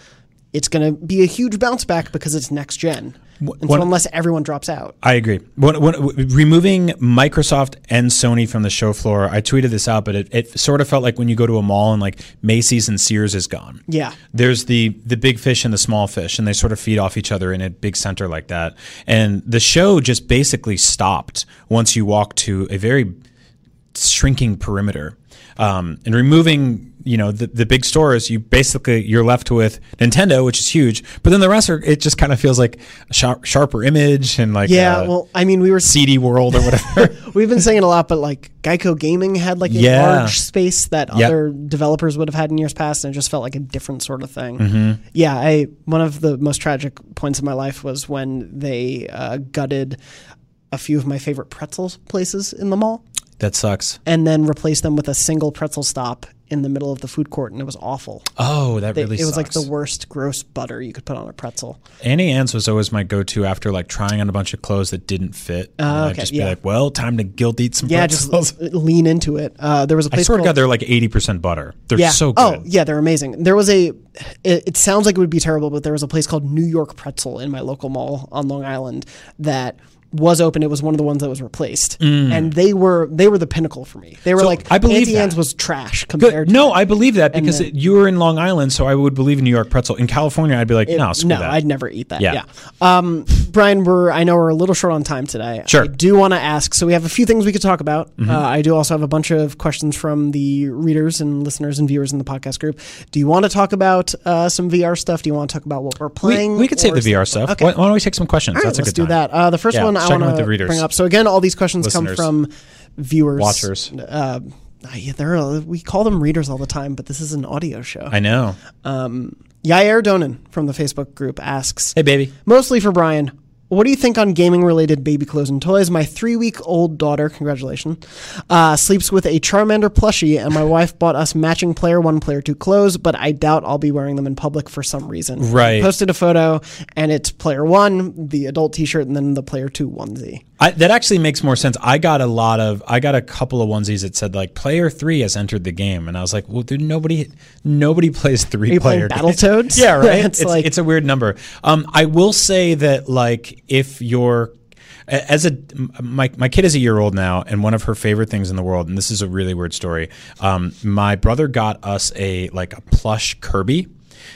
It's going to be a huge bounce back because it's next gen. And so unless everyone drops out. I agree. Removing Microsoft and Sony from the show floor, I tweeted this out, but it, it sort of felt like when you go to a mall and like Macy's and Sears is gone. Yeah. There's the the big fish and the small fish, and they sort of feed off each other in a big center like that. And the show just basically stopped once you walk to a very shrinking perimeter. Um, and removing, you know, the, the big stores, you basically you're left with Nintendo, which is huge, but then the rest are it just kind of feels like a sharp, sharper image and like Yeah, well, I mean, we were CD World or whatever. *laughs* we've been saying it a lot, but like Geico Gaming had like a Yeah. large space that Yep. other developers would have had in years past, and it just felt like a different sort of thing. Mm-hmm. Yeah, I one of the most tragic points in my life was when they uh, gutted a few of my favorite pretzel places in the mall, that sucks. and then replaced them with a single pretzel stop in the middle of the food court, and it was awful. Oh, that They- really it was like the worst gross butter you could put on a pretzel. Auntie Anne's was always my go-to after like trying on a bunch of clothes that didn't fit. And I'd okay, just be yeah. like, "Well, time to guilt eat some Yeah, pretzels." just *laughs* lean into it. Uh, there was a I place swear to called- God, they're like eighty percent butter. They're yeah. so good. Oh, yeah, they're amazing. There was a. It, it sounds like it would be terrible, but there was a place called New York Pretzel in my local mall on Long Island that was open. It was one of the ones that was replaced, and they were they were the pinnacle for me. They were Mm. So, like I believe Auntie that. Anne's was trash Good. compared. to No, I believe that because then- it- you were in Long Island, so I would believe in New York pretzel. In California, I'd be like, no, screw no, that. I'd never eat that. Yeah. Yeah. Um, Brian, we're I know we're a little short on time today. Sure. I do want to ask. So we have a few things we could talk about. Mm-hmm. Uh, I do also have a bunch of questions from the readers and listeners and viewers in the podcast group. Do you want to talk about uh, some VR stuff? Do you want to talk about what we're playing? we could save the VR stuff. Okay. Why, why don't we take some questions? Right, That's a let's good do time. that. Uh, the first Yeah, one I want to bring up. So again, all these questions Listeners. come from viewers, Watchers. Uh, yeah, they're uh, we call them readers all the time, but this is an audio show. I know. Um, Yair Donan from the Facebook group asks, Hey, baby. mostly for Brian. What do you think on gaming related baby clothes and toys? My three week old daughter, congratulations, uh, sleeps with a Charmander plushie, and my wife bought us matching player one, player two clothes, but I doubt I'll be wearing them in public for some reason. Right. Posted a photo, and it's player one, the adult t shirt, and then the player two onesie. I, that actually makes more sense. I got a lot of, I got a couple of onesies that said like player three has entered the game, and I was like, well, dude, nobody, nobody plays three player. games. Battletoads? *laughs* yeah, right. *laughs* It's it's, like- it's a weird number. Um, I will say that like if you're as a my my kid is a year old now, and one of her favorite things in the world, and this is a really weird story. Um, my brother got us a like a plush Kirby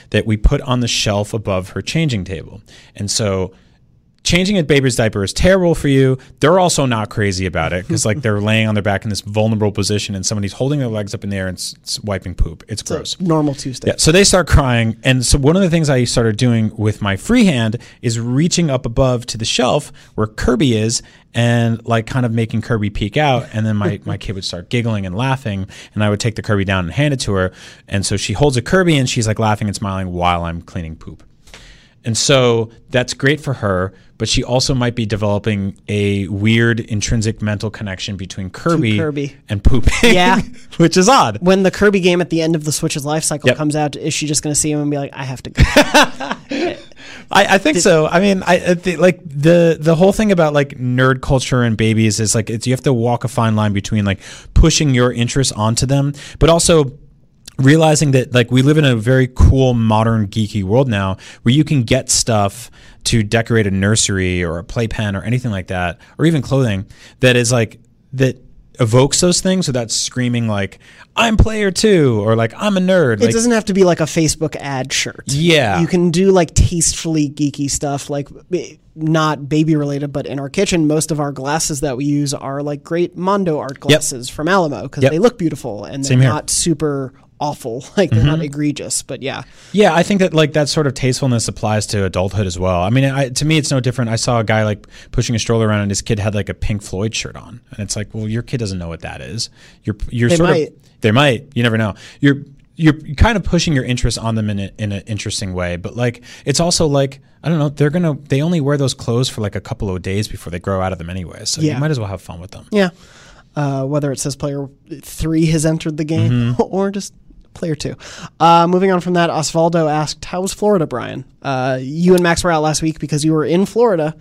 that we put on the shelf above her changing table, and so changing a baby's diaper is terrible for you. They're also not crazy about it because like they're laying on their back in this vulnerable position and somebody's holding their legs up in the air and s- s- wiping poop. It's gross. Normal Tuesday. Yeah, so they start crying, and so one of the things I started doing with my free hand is reaching up above to the shelf where Kirby is, and like kind of making Kirby peek out, and then my my kid would start giggling and laughing, and I would take the Kirby down and hand it to her, and so she holds a Kirby and she's like laughing and smiling while I'm cleaning poop. And so that's great for her, but she also might be developing a weird intrinsic mental connection between Kirby, Kirby. and pooping. Yeah. *laughs* which is odd. When the Kirby game at the end of the Switch's life cycle Yep. comes out, is she just going to see him and be like, I have to go? *laughs* I, I think so. I mean, I, I thi- like the the whole thing about like nerd culture and babies is like it's you have to walk a fine line between like pushing your interests onto them, but also realizing that like we live in a very cool modern geeky world now where you can get stuff to decorate a nursery or a playpen or anything like that or even clothing that is like that evokes those things without screaming like I'm player two or like I'm a nerd. It like, doesn't have to be like a Facebook ad shirt. Yeah. You can do like tastefully geeky stuff, like not baby related, but in our kitchen, most of our glasses that we use are like great Mondo art glasses from Alamo because Yep. they look beautiful and they're not super awful. *laughs* Like they're not egregious, but yeah. Yeah, I think that like that sort of tastefulness applies to adulthood as well. I mean, I, to me, it's no different. I saw a guy like pushing a stroller around, and his kid had like a Pink Floyd shirt on, and it's like, well, your kid doesn't know what that is. You're you're They sort might. of they might. You never know. You're you're kind of pushing your interest on them in a, in an interesting way, but like it's also like I don't know. They're gonna they only wear those clothes for like a couple of days before they grow out of them anyway. So Yeah. you might as well have fun with them. Yeah. Uh, whether it says player three has entered the game Mm-hmm. *laughs* or just player two. Uh, moving on from that, Osvaldo asked, How was Florida, Brian? Uh, you and Max were out last week because you were in Florida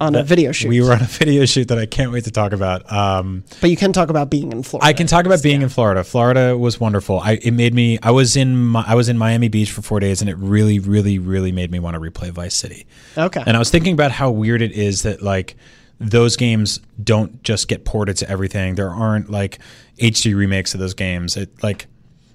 on a video shoot. We were on a *laughs* video shoot that I can't wait to talk about. Um, but you can talk about being in Florida. I can talk about being in Florida. Florida was wonderful. I it made me. I was in I was in Miami Beach for four days, and it really, really, really made me want to replay Vice City. Okay. And I was thinking about how weird it is that like those games don't just get ported to everything. There aren't like HD remakes of those games. It like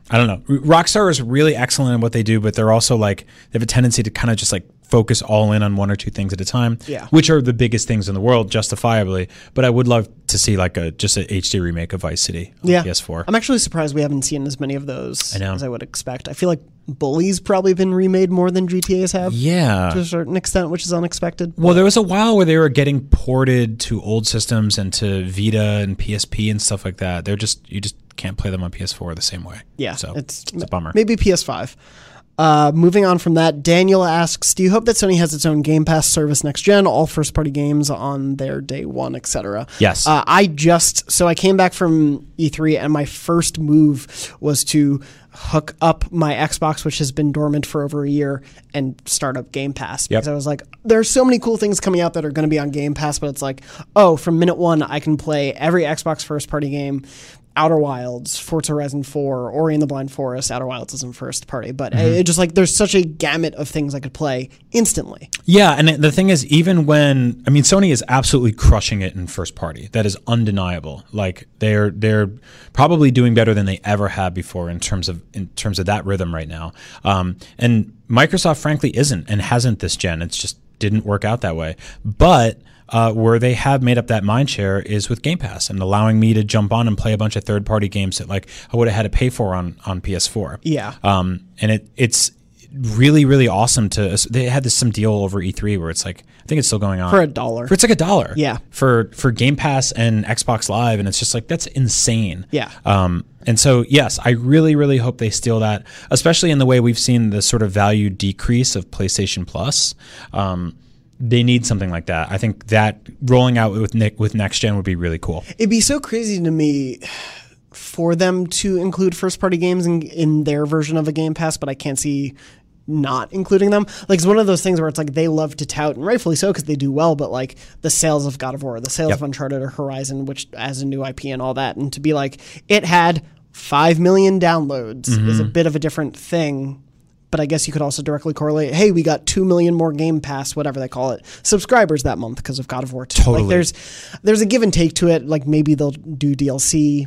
I don't know. Rockstar is really excellent in what they do, but they're also like they have a tendency to kind of just like focus all in on one or two things at a time. Yeah. Which are the biggest things in the world, justifiably. But I would love to see like a just a HD remake of Vice City on yeah. PS4. I'm actually surprised we haven't seen as many of those I as I would expect. I feel like Bully's probably been remade more than GTA's have yeah. to a certain extent, which is unexpected. Well, there was a while where they were getting ported to old systems and to Vita and PSP and stuff like that. They're just you just can't play them on PS4 the same way. Yeah, so it's, it's a bummer. Maybe PS5. Uh, moving on from that, Daniel asks, "Do you hope that Sony has its own Game Pass service next gen, all first-party games on their day one, etc.?" Yes. Uh, I just so I came back from E3, and my first move was to hook up my Xbox, which has been dormant for over a year, and start up Game Pass because I was like, "There's so many cool things coming out that are going to be on Game Pass," but it's like, oh, from minute one, I can play every Xbox first-party game. Outer Wilds, Forza Horizon 4, Ori and the Blind Forest. Outer Wilds isn't first party, but it just like there's such a gamut of things I could play instantly. Yeah, and the thing is, even when I mean, Sony is absolutely crushing it in first party. That is undeniable. Like they're they're probably doing better than they ever have before in terms of in terms of that rhythm right now. Um, and Microsoft, frankly, isn't and hasn't this gen. It's just didn't work out that way. But uh, where they have made up that mind share is with Game Pass and allowing me to jump on and play a bunch of third party games that like I would have had to pay for on on PS4. Yeah. Um, and it it's really really awesome to. They had this some deal over E3 where it's like I think it's still going on For a dollar. For it's like a dollar. Yeah. For for Game Pass and Xbox Live, and it's just like that's insane. Yeah. Um, and so yes, I really really hope they steal that, especially in the way we've seen the sort of value decrease of PlayStation Plus. Um, they need something like that. I think that rolling out with Nick with next gen would be really cool. It'd be so crazy to me for them to include first party games in, in their version of a Game Pass, but I can't see not including them. Like it's one of those things where it's like they love to tout, and rightfully so because they do well. But like the sales of God of War, the sales Yep. of Uncharted or Horizon, which as a new IP and all that, and to be like it had five million downloads mm-hmm. is a bit of a different thing. But I guess you could also directly correlate. Hey, we got two million more Game Pass, whatever they call it, subscribers that month because of God of War 2. Totally. Like there's there's a give and take to it. Like maybe they'll do DLC,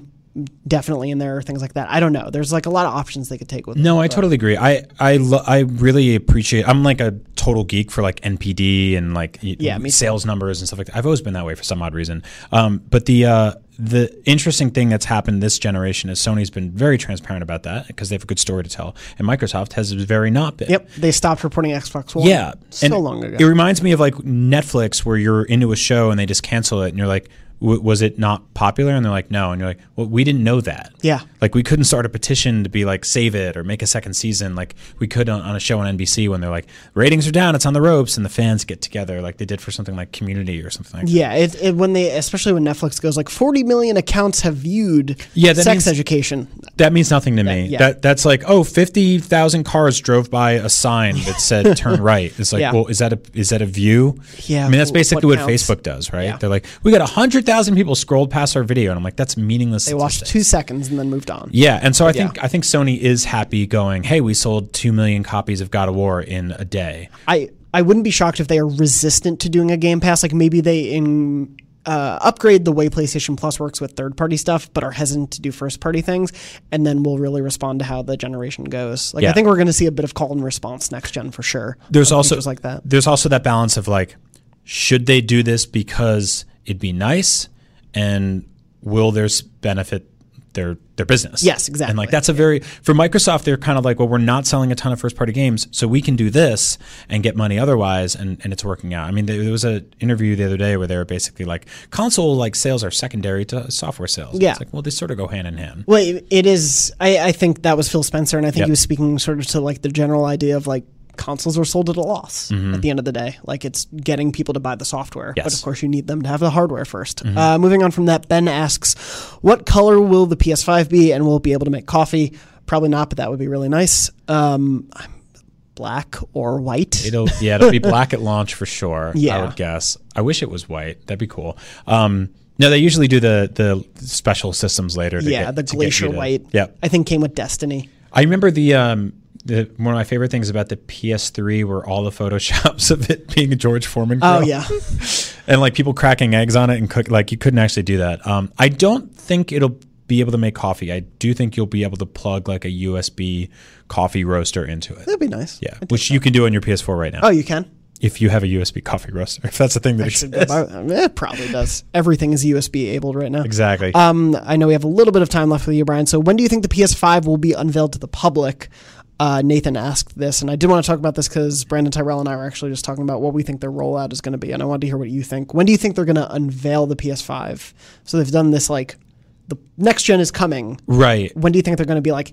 definitely in there, or things like that. I don't know. There's like a lot of options they could take with it. No, I totally agree. I I lo- I really appreciate. I'm like a total geek for like NPD and like Yeah, too. sales numbers and stuff like that. I've always been that way for some odd reason. Um, but the uh, the interesting thing that's happened this generation is Sony's been very transparent about that because they have a good story to tell, and Microsoft has very not been. Yep, they stopped reporting Xbox One. Yeah, so and long ago. It reminds me of like Netflix, where you're into a show and they just cancel it, and you're like, w- "Was it not popular?" And they're like, "No," and you're like, "Well, we didn't know that." Yeah. like we couldn't start a petition to be like, "Save it" or make a second season, like we could on, on a show on NBC when they're like, "Ratings are down, it's on the ropes," and the fans get together, like they did for something like Community or something like that. yeah, it, it, when they, especially when Netflix goes like 40 million accounts have viewed Yeah, that sex means- education. That means nothing to me. yeah. That that's like, oh, 50,000 cars drove by a sign that said *laughs* turn right. It's like, Yeah. well, is that a is that a view? Yeah, I mean, that's basically what what. Facebook does, right? Yeah. They're like, we got 100,000 people scrolled past our video and I'm like, that's meaningless. They watched two seconds and then moved on. Yeah, and so I think yeah. I think Sony is happy going, "Hey, we sold 2 million copies of God of War in a day." I I wouldn't be shocked if they are resistant to doing a Game Pass. Like maybe they in uh, upgrade the way PlayStation Plus works with third party stuff, but are hesitant to do first party things, and then we'll really respond to how the generation goes. Like Yeah. I think we're going to see a bit of call and response next gen for sure. there's also like that. There's also that balance of like, should they do this because it'd be nice, and will there's benefit their their business? Yes, exactly. And like that's a very for Microsoft, they're kind of like, well, we're not selling a ton of first party games, so we can do this and get money otherwise, and, and it's working out. I mean, there, was an interview the other day where they were basically like, console like sales are secondary to software sales. Yeah. it's like well, they sort of go hand in hand. Well, it- it is. I, I think that was Phil Spencer, and I think Yep. he was speaking sort of to like the general idea of like consoles are sold at a loss at the end of the day. Like it's getting people to buy the software, but of course you need them to have the hardware 1st Uh, moving on from that, Ben asks, "What color will the PS5 be, and will it be able to make coffee?" Probably not, but that would be really nice. Um, black or white. It'll yeah, it'll be *laughs* black at launch for sure. Yeah. I would guess. I wish it was white. That'd be cool. Um, no, they usually do the the special systems later. To yeah, get, the glacier to- white. Yep. I think came with Destiny. I remember the um the one of my favorite things about the PS3 were all the *laughs* photoshops of it being a George Foreman. grill. Oh grill. yeah, *laughs* and like people cracking eggs on it and cook. Like you couldn't actually do that. Um, I don't think it'll be able to make coffee. I do think you'll be able to plug like a USB coffee roaster into it. that'd be nice. Yeah, which you can do on your PS4 right now. Oh, you can. if you have a USB coffee roaster, *laughs* if that's the thing that exists. it probably does. Everything is USB enabled right now. Exactly. Um, I know we have a little bit of time left with you, Brian. So when do you think the PS5 will be unveiled to the public? Uh, Nathan asked this, and I did want to talk about this because Brandon Tyrell and I were actually just talking about what we think their rollout is going to be, and I wanted to hear what you think. When do you think they're going to unveil the PS5? So they've done this like the next gen is coming. right. When do you think they're going to be like,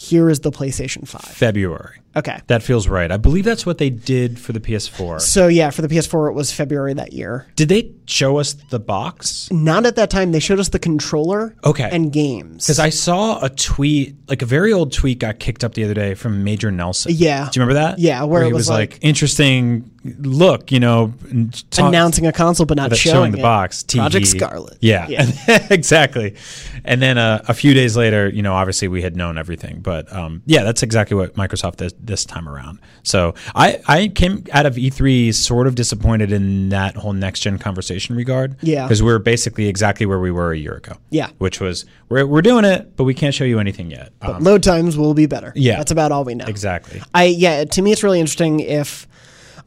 here is the PlayStation 5? February. Okay. That feels right. I believe that's what they did for the PS4. So yeah, for the PS4, it was February that year. Did they show us the box? Not at that time. They showed us the controller. Okay. And games. Because I saw a tweet, like a very old tweet got kicked up the other day from Major Nelson. Yeah. Do you remember that? Yeah, where it he was was like, like- interesting look, you know, talk- announcing a console but not without showing, the it. box. TV. Project Scarlett. Yeah, Yeah. *laughs* exactly. And then uh, a few days later, you know, obviously we had known everything, but um, yeah, that's exactly what Microsoft did this time around. So I, I came out of E3 sort of disappointed in that whole next gen conversation regard. Yeah. because we're basically exactly where we were a year ago. Yeah. which was we're we're doing it, but we can't show you anything yet. Um, Load times will be better. Yeah. That's about all we know. exactly. I yeah, to me it's really interesting if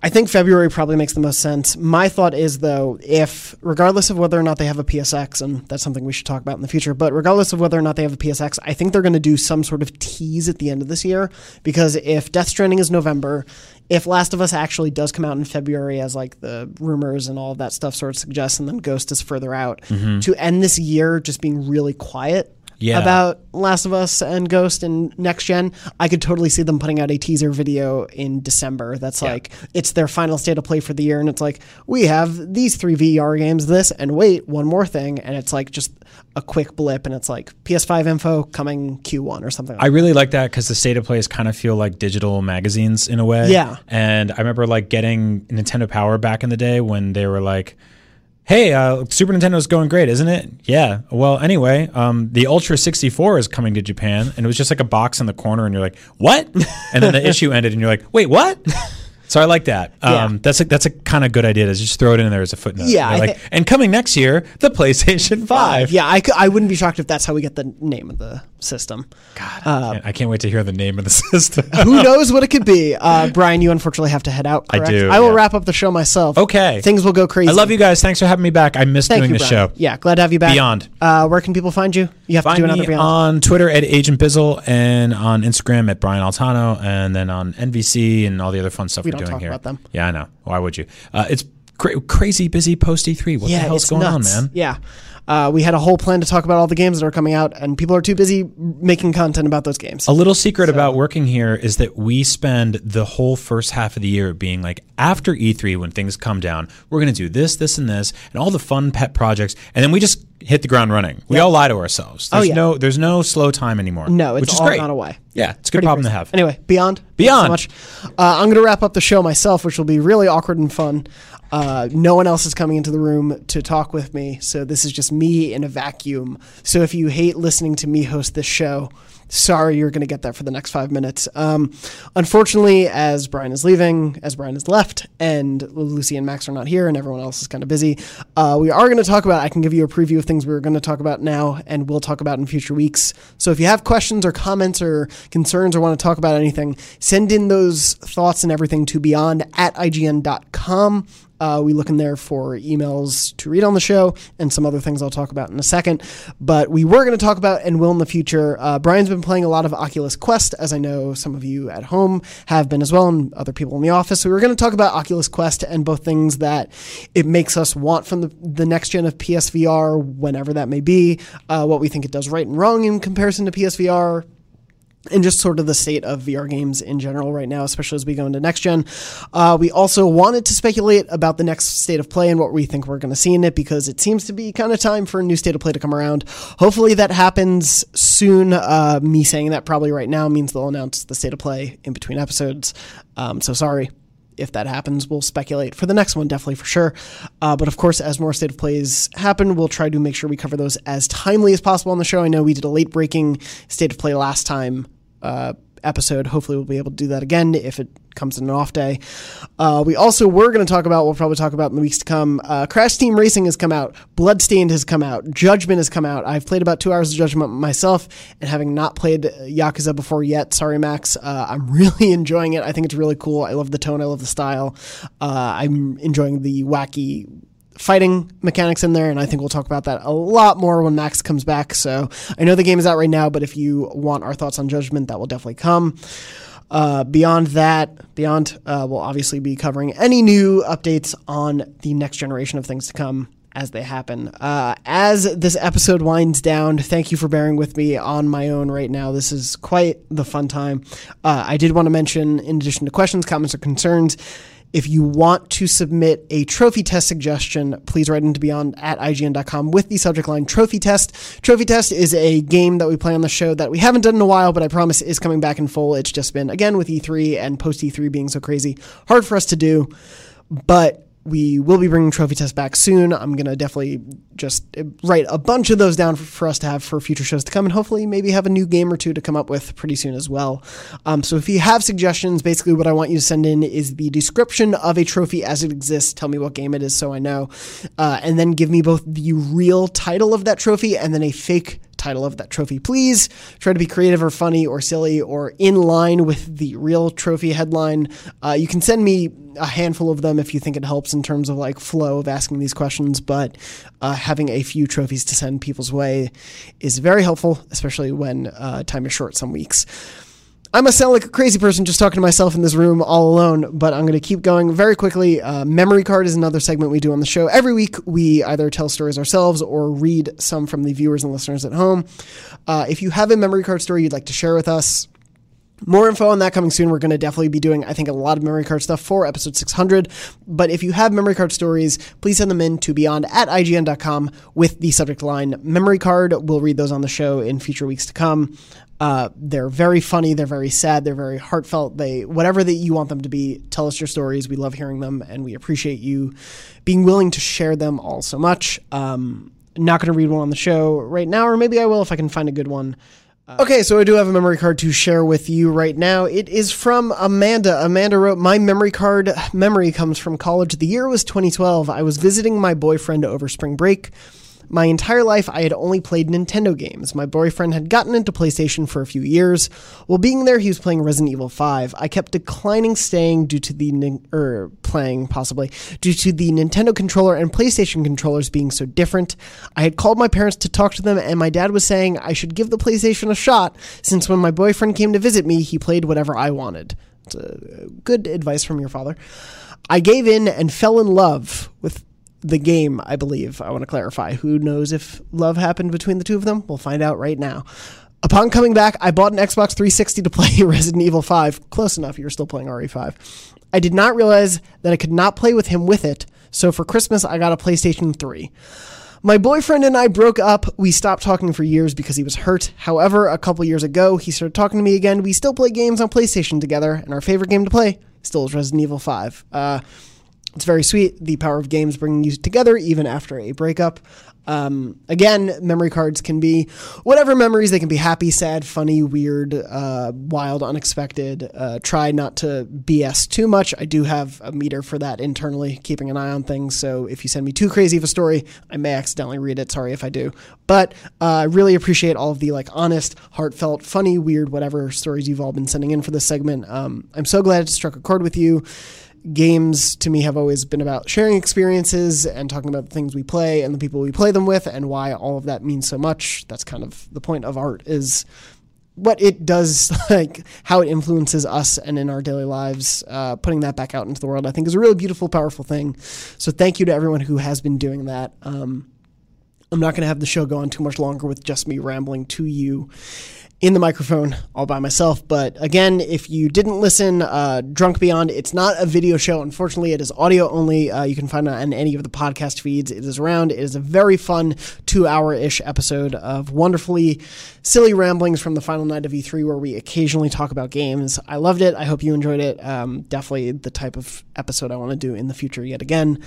I think February probably makes the most sense. My thought is though, if regardless of whether or not they have a PSX, and that's something we should talk about in the future, but regardless of whether or not they have a PSX, I think they're going to do some sort of tease at the end of this year because if Death Stranding is November, if Last of Us actually does come out in February as like the rumors and all of that stuff sort of suggests, and then Ghost is further out, mm-hmm. to end this year just being really quiet Yeah. about Last of Us and Ghost and next gen, I could totally see them putting out a teaser video in December. That's like it's their final state of play for the year, and it's like we have these three VR games, this and wait one more thing, and it's like just a quick blip, and it's like PS5 info coming Q1 or something. I really like that because the state of plays kind of feel like digital magazines in a way. Yeah. And I remember like getting Nintendo Power back in the day when they were like, "Hey, uh, Super Nintendo's going great, isn't it?" Yeah. Well, anyway, um, the Ultra 64 is coming to Japan, and it was just like a box in the corner, and you're like, "What?" And then the *laughs* issue ended, and you're like, "Wait, what?" So I like that. Yeah. Um, That's a that's a kind of good idea to just throw it in there as a footnote. Yeah, like, and coming next year, the PlayStation Five. yeah, I, I wouldn't be shocked if that's how we get the name of the system. God, I, can't, I can't wait to hear the name of the *laughs* system. Who knows what it could be? Uh, Brian, you unfortunately have to head out. I do, I will yeah. wrap up the show myself. Okay. Things will go crazy. I love you guys. Thanks for having me back. I missed Thank doing you, the show. Yeah, glad to have you back. Beyond. Uh, where can people find you? You have Find to do another me Beyond. on Twitter at Agent Bizzle and on Instagram at Brian Altano and then on NVC and all the other fun stuff we are don't doing talk here. about them. Yeah, I know. Why would you? Uh, it's cra- crazy busy post E3. What the hell's it's going nuts. on, man? Yeah. Uh, we had a whole plan to talk about all the games that are coming out, and people are too busy making content about those games. A little secret about working here is that we spend the whole first half of the year being like, after E3, when things come down, we're going to do this, this, and this, and all the fun pet projects, and then we just hit the ground running. We all lie to ourselves. There's Oh, yeah. no, there's no slow time anymore. No, it's which is all great. gone away. Yeah, it's a good Pretty problem crazy. to have. Anyway, Beyond. Beyond. So much. Uh, I'm going to wrap up the show myself, which will be really awkward and fun. Uh, no one else is coming into the room to talk with me, so this is just me in a vacuum. So if you hate listening to me host this show, sorry, you're going to get that for the next five minutes. Um, unfortunately, as Brian is leaving, as Brian has left, and Lucy and Max are not here, and everyone else is kind of busy, uh, we are going to talk about. I can give you a preview of things we are going to talk about now, and we'll talk about in future weeks. So if you have questions or comments or concerns or want to talk about anything, send in those thoughts and everything to beyond at ign.com. Uh, we look in there for emails to read on the show and some other things I'll talk about in a second. But we were going to talk about and will in the future. Uh, Brian's been playing a lot of Oculus Quest, as I know some of you at home have been as well, and other people in the office. So we were going to talk about Oculus Quest and both things that it makes us want from the, the next gen of PSVR, whenever that may be, uh, what we think it does right and wrong in comparison to PSVR and just sort of the state of VR games in general right now, especially as we go into next gen. Uh, we also wanted to speculate about the next state of play and what we think we're going to see in it because it seems to be kind of time for a new state of play to come around. Hopefully that happens soon. Uh, me saying that probably right now means they'll announce the state of play in between episodes. Um, so sorry if that happens, we'll speculate for the next one, definitely for sure. Uh, but of course, as more state of plays happen, we'll try to make sure we cover those as timely as possible on the show. I know we did a late breaking state of play last time. Uh, episode. Hopefully, we'll be able to do that again if it comes in an off day. Uh, we also were going to talk about, we'll probably talk about in the weeks to come. Uh, Crash Team Racing has come out. Bloodstained has come out. Judgment has come out. I've played about two hours of Judgment myself, and having not played Yakuza before yet, sorry, Max, uh, I'm *laughs* really enjoying it. I think it's really cool. I love the tone. I love the style. Uh, I'm enjoying the wacky fighting mechanics in there, and I think we'll talk about that a lot more when Max comes back. So I know the game is out right now, but if you want our thoughts on Judgment, that will definitely come. Uh, beyond that, beyond, uh, we'll obviously be covering any new updates on the next generation of things to come as they happen. Uh, as this episode winds down, thank you for bearing with me on my own right now. This is quite the fun time. Uh, I did want to mention, in addition to questions, comments, or concerns, if you want to submit a trophy test suggestion, please write into beyond at IGN.com with the subject line trophy test. Trophy test is a game that we play on the show that we haven't done in a while, but I promise is coming back in full. It's just been, again, with E3 and post E3 being so crazy, hard for us to do. But we will be bringing trophy test back soon. I'm going to definitely just write a bunch of those down for, for, us to have for future shows to come and hopefully maybe have a new game or two to come up with pretty soon as well. Um, so if you have suggestions, basically what I want you to send in is the description of a trophy as it exists. Tell me what game it is so I know. Uh, and then give me both the real title of that trophy and then a fake title of that trophy. Please try to be creative or funny or silly or in line with the real trophy headline. Uh, you can send me a handful of them if you think it helps in terms of like flow of asking these questions, but uh, having a few trophies to send people's way is very helpful, especially when uh, time is short some weeks. I must sound like a crazy person just talking to myself in this room all alone, but I'm going to keep going very quickly. Uh, memory card is another segment we do on the show. Every week, we either tell stories ourselves or read some from the viewers and listeners at home. Uh, if you have a memory card story you'd like to share with us, more info on that coming soon. We're going to definitely be doing, I think, a lot of memory card stuff for episode 600. But if you have memory card stories, please send them in to beyond at IGN.com with the subject line memory card. We'll read those on the show in future weeks to come. Uh, they're very funny. They're very sad. They're very heartfelt. They whatever that you want them to be. Tell us your stories. We love hearing them, and we appreciate you being willing to share them all so much. Um, not going to read one on the show right now, or maybe I will if I can find a good one. Uh, okay, so I do have a memory card to share with you right now. It is from Amanda. Amanda wrote, My memory card memory comes from college. The year was 2012. I was visiting my boyfriend over spring break. My entire life, I had only played Nintendo games. My boyfriend had gotten into PlayStation for a few years. While being there, he was playing Resident Evil 5. I kept declining staying due to the, er, playing possibly, due to the Nintendo controller and PlayStation controllers being so different. I had called my parents to talk to them, and my dad was saying I should give the PlayStation a shot, since when my boyfriend came to visit me, he played whatever I wanted. It's good advice from your father. I gave in and fell in love with the game, I believe. I want to clarify. Who knows if love happened between the two of them? We'll find out right now. Upon coming back, I bought an Xbox 360 to play *laughs* Resident Evil 5. Close enough, you're still playing RE5. I did not realize that I could not play with him with it, so for Christmas, I got a PlayStation 3. My boyfriend and I broke up. We stopped talking for years because he was hurt. However, a couple years ago, he started talking to me again. We still play games on PlayStation together, and our favorite game to play still is Resident Evil 5. Uh, It's very sweet. The power of games bringing you together even after a breakup. Um, again, memory cards can be whatever memories. They can be happy, sad, funny, weird, uh, wild, unexpected. Uh, try not to BS too much. I do have a meter for that internally, keeping an eye on things. So if you send me too crazy of a story, I may accidentally read it. Sorry if I do. But uh, I really appreciate all of the like honest, heartfelt, funny, weird, whatever stories you've all been sending in for this segment. Um, I'm so glad it struck a chord with you games to me have always been about sharing experiences and talking about the things we play and the people we play them with and why all of that means so much. That's kind of the point of art is what it does, *laughs* like how it influences us and in our daily lives. Uh, putting that back out into the world, I think, is a really beautiful, powerful thing. So thank you to everyone who has been doing that. Um, I'm not going to have the show go on too much longer with just me rambling to you in the microphone all by myself. But again, if you didn't listen, uh, Drunk Beyond, it's not a video show. Unfortunately, it is audio only. Uh, you can find it on any of the podcast feeds. It is around. It is a very fun two hour ish episode of wonderfully silly ramblings from the final night of E3 where we occasionally talk about games. I loved it. I hope you enjoyed it. Um, definitely the type of episode I want to do in the future yet again.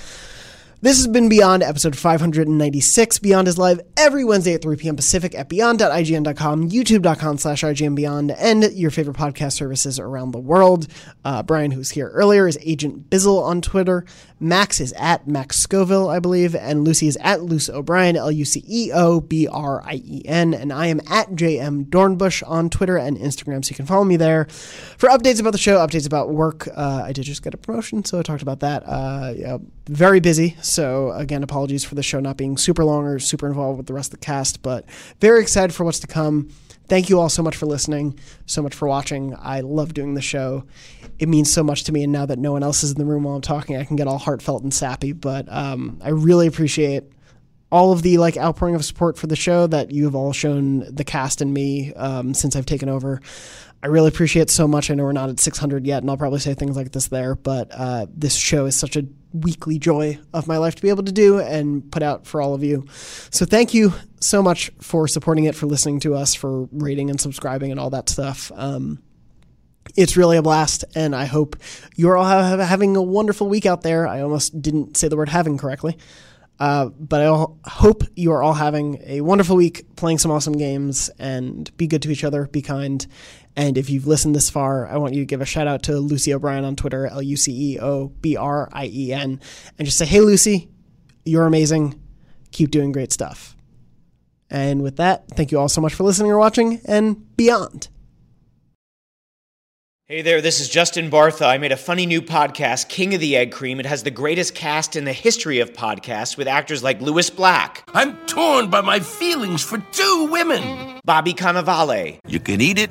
This has been Beyond, episode 596. Beyond is live every Wednesday at 3 p.m. Pacific at beyond.ign.com, youtube.com slash IGNBeyond, and your favorite podcast services around the world. Uh, Brian, who's here earlier, is Agent Bizzle on Twitter. Max is at Max Scoville, I believe, and Lucy is at Luce O'Brien, L U C E O B R I E N, and I am at JM Dornbush on Twitter and Instagram, so you can follow me there for updates about the show, updates about work. Uh, I did just get a promotion, so I talked about that. Uh, yeah, very busy, again, apologies for the show not being super long or super involved with the rest of the cast, but very excited for what's to come. Thank you all so much for listening, so much for watching. I love doing the show. It means so much to me, and now that no one else is in the room while I'm talking, I can get all heartfelt and sappy. But um, I really appreciate all of the like outpouring of support for the show that you have all shown the cast and me um, since I've taken over. I really appreciate so much. I know we're not at 600 yet, and I'll probably say things like this there, but uh, this show is such a weekly joy of my life to be able to do and put out for all of you. So thank you so much for supporting it, for listening to us, for rating and subscribing and all that stuff. Um, it's really a blast, and I hope you're all have, having a wonderful week out there. I almost didn't say the word having correctly. Uh, but I hope you are all having a wonderful week playing some awesome games and be good to each other, be kind. And if you've listened this far, I want you to give a shout out to Lucy O'Brien on Twitter, L U C E O B R I E N, and just say, hey, Lucy, you're amazing. Keep doing great stuff. And with that, thank you all so much for listening or watching and beyond. Hey there, this is Justin Bartha. I made a funny new podcast, King of the Egg Cream. It has the greatest cast in the history of podcasts with actors like Lewis Black, I'm torn by my feelings for two women. Bobby Cannavale, You can eat it,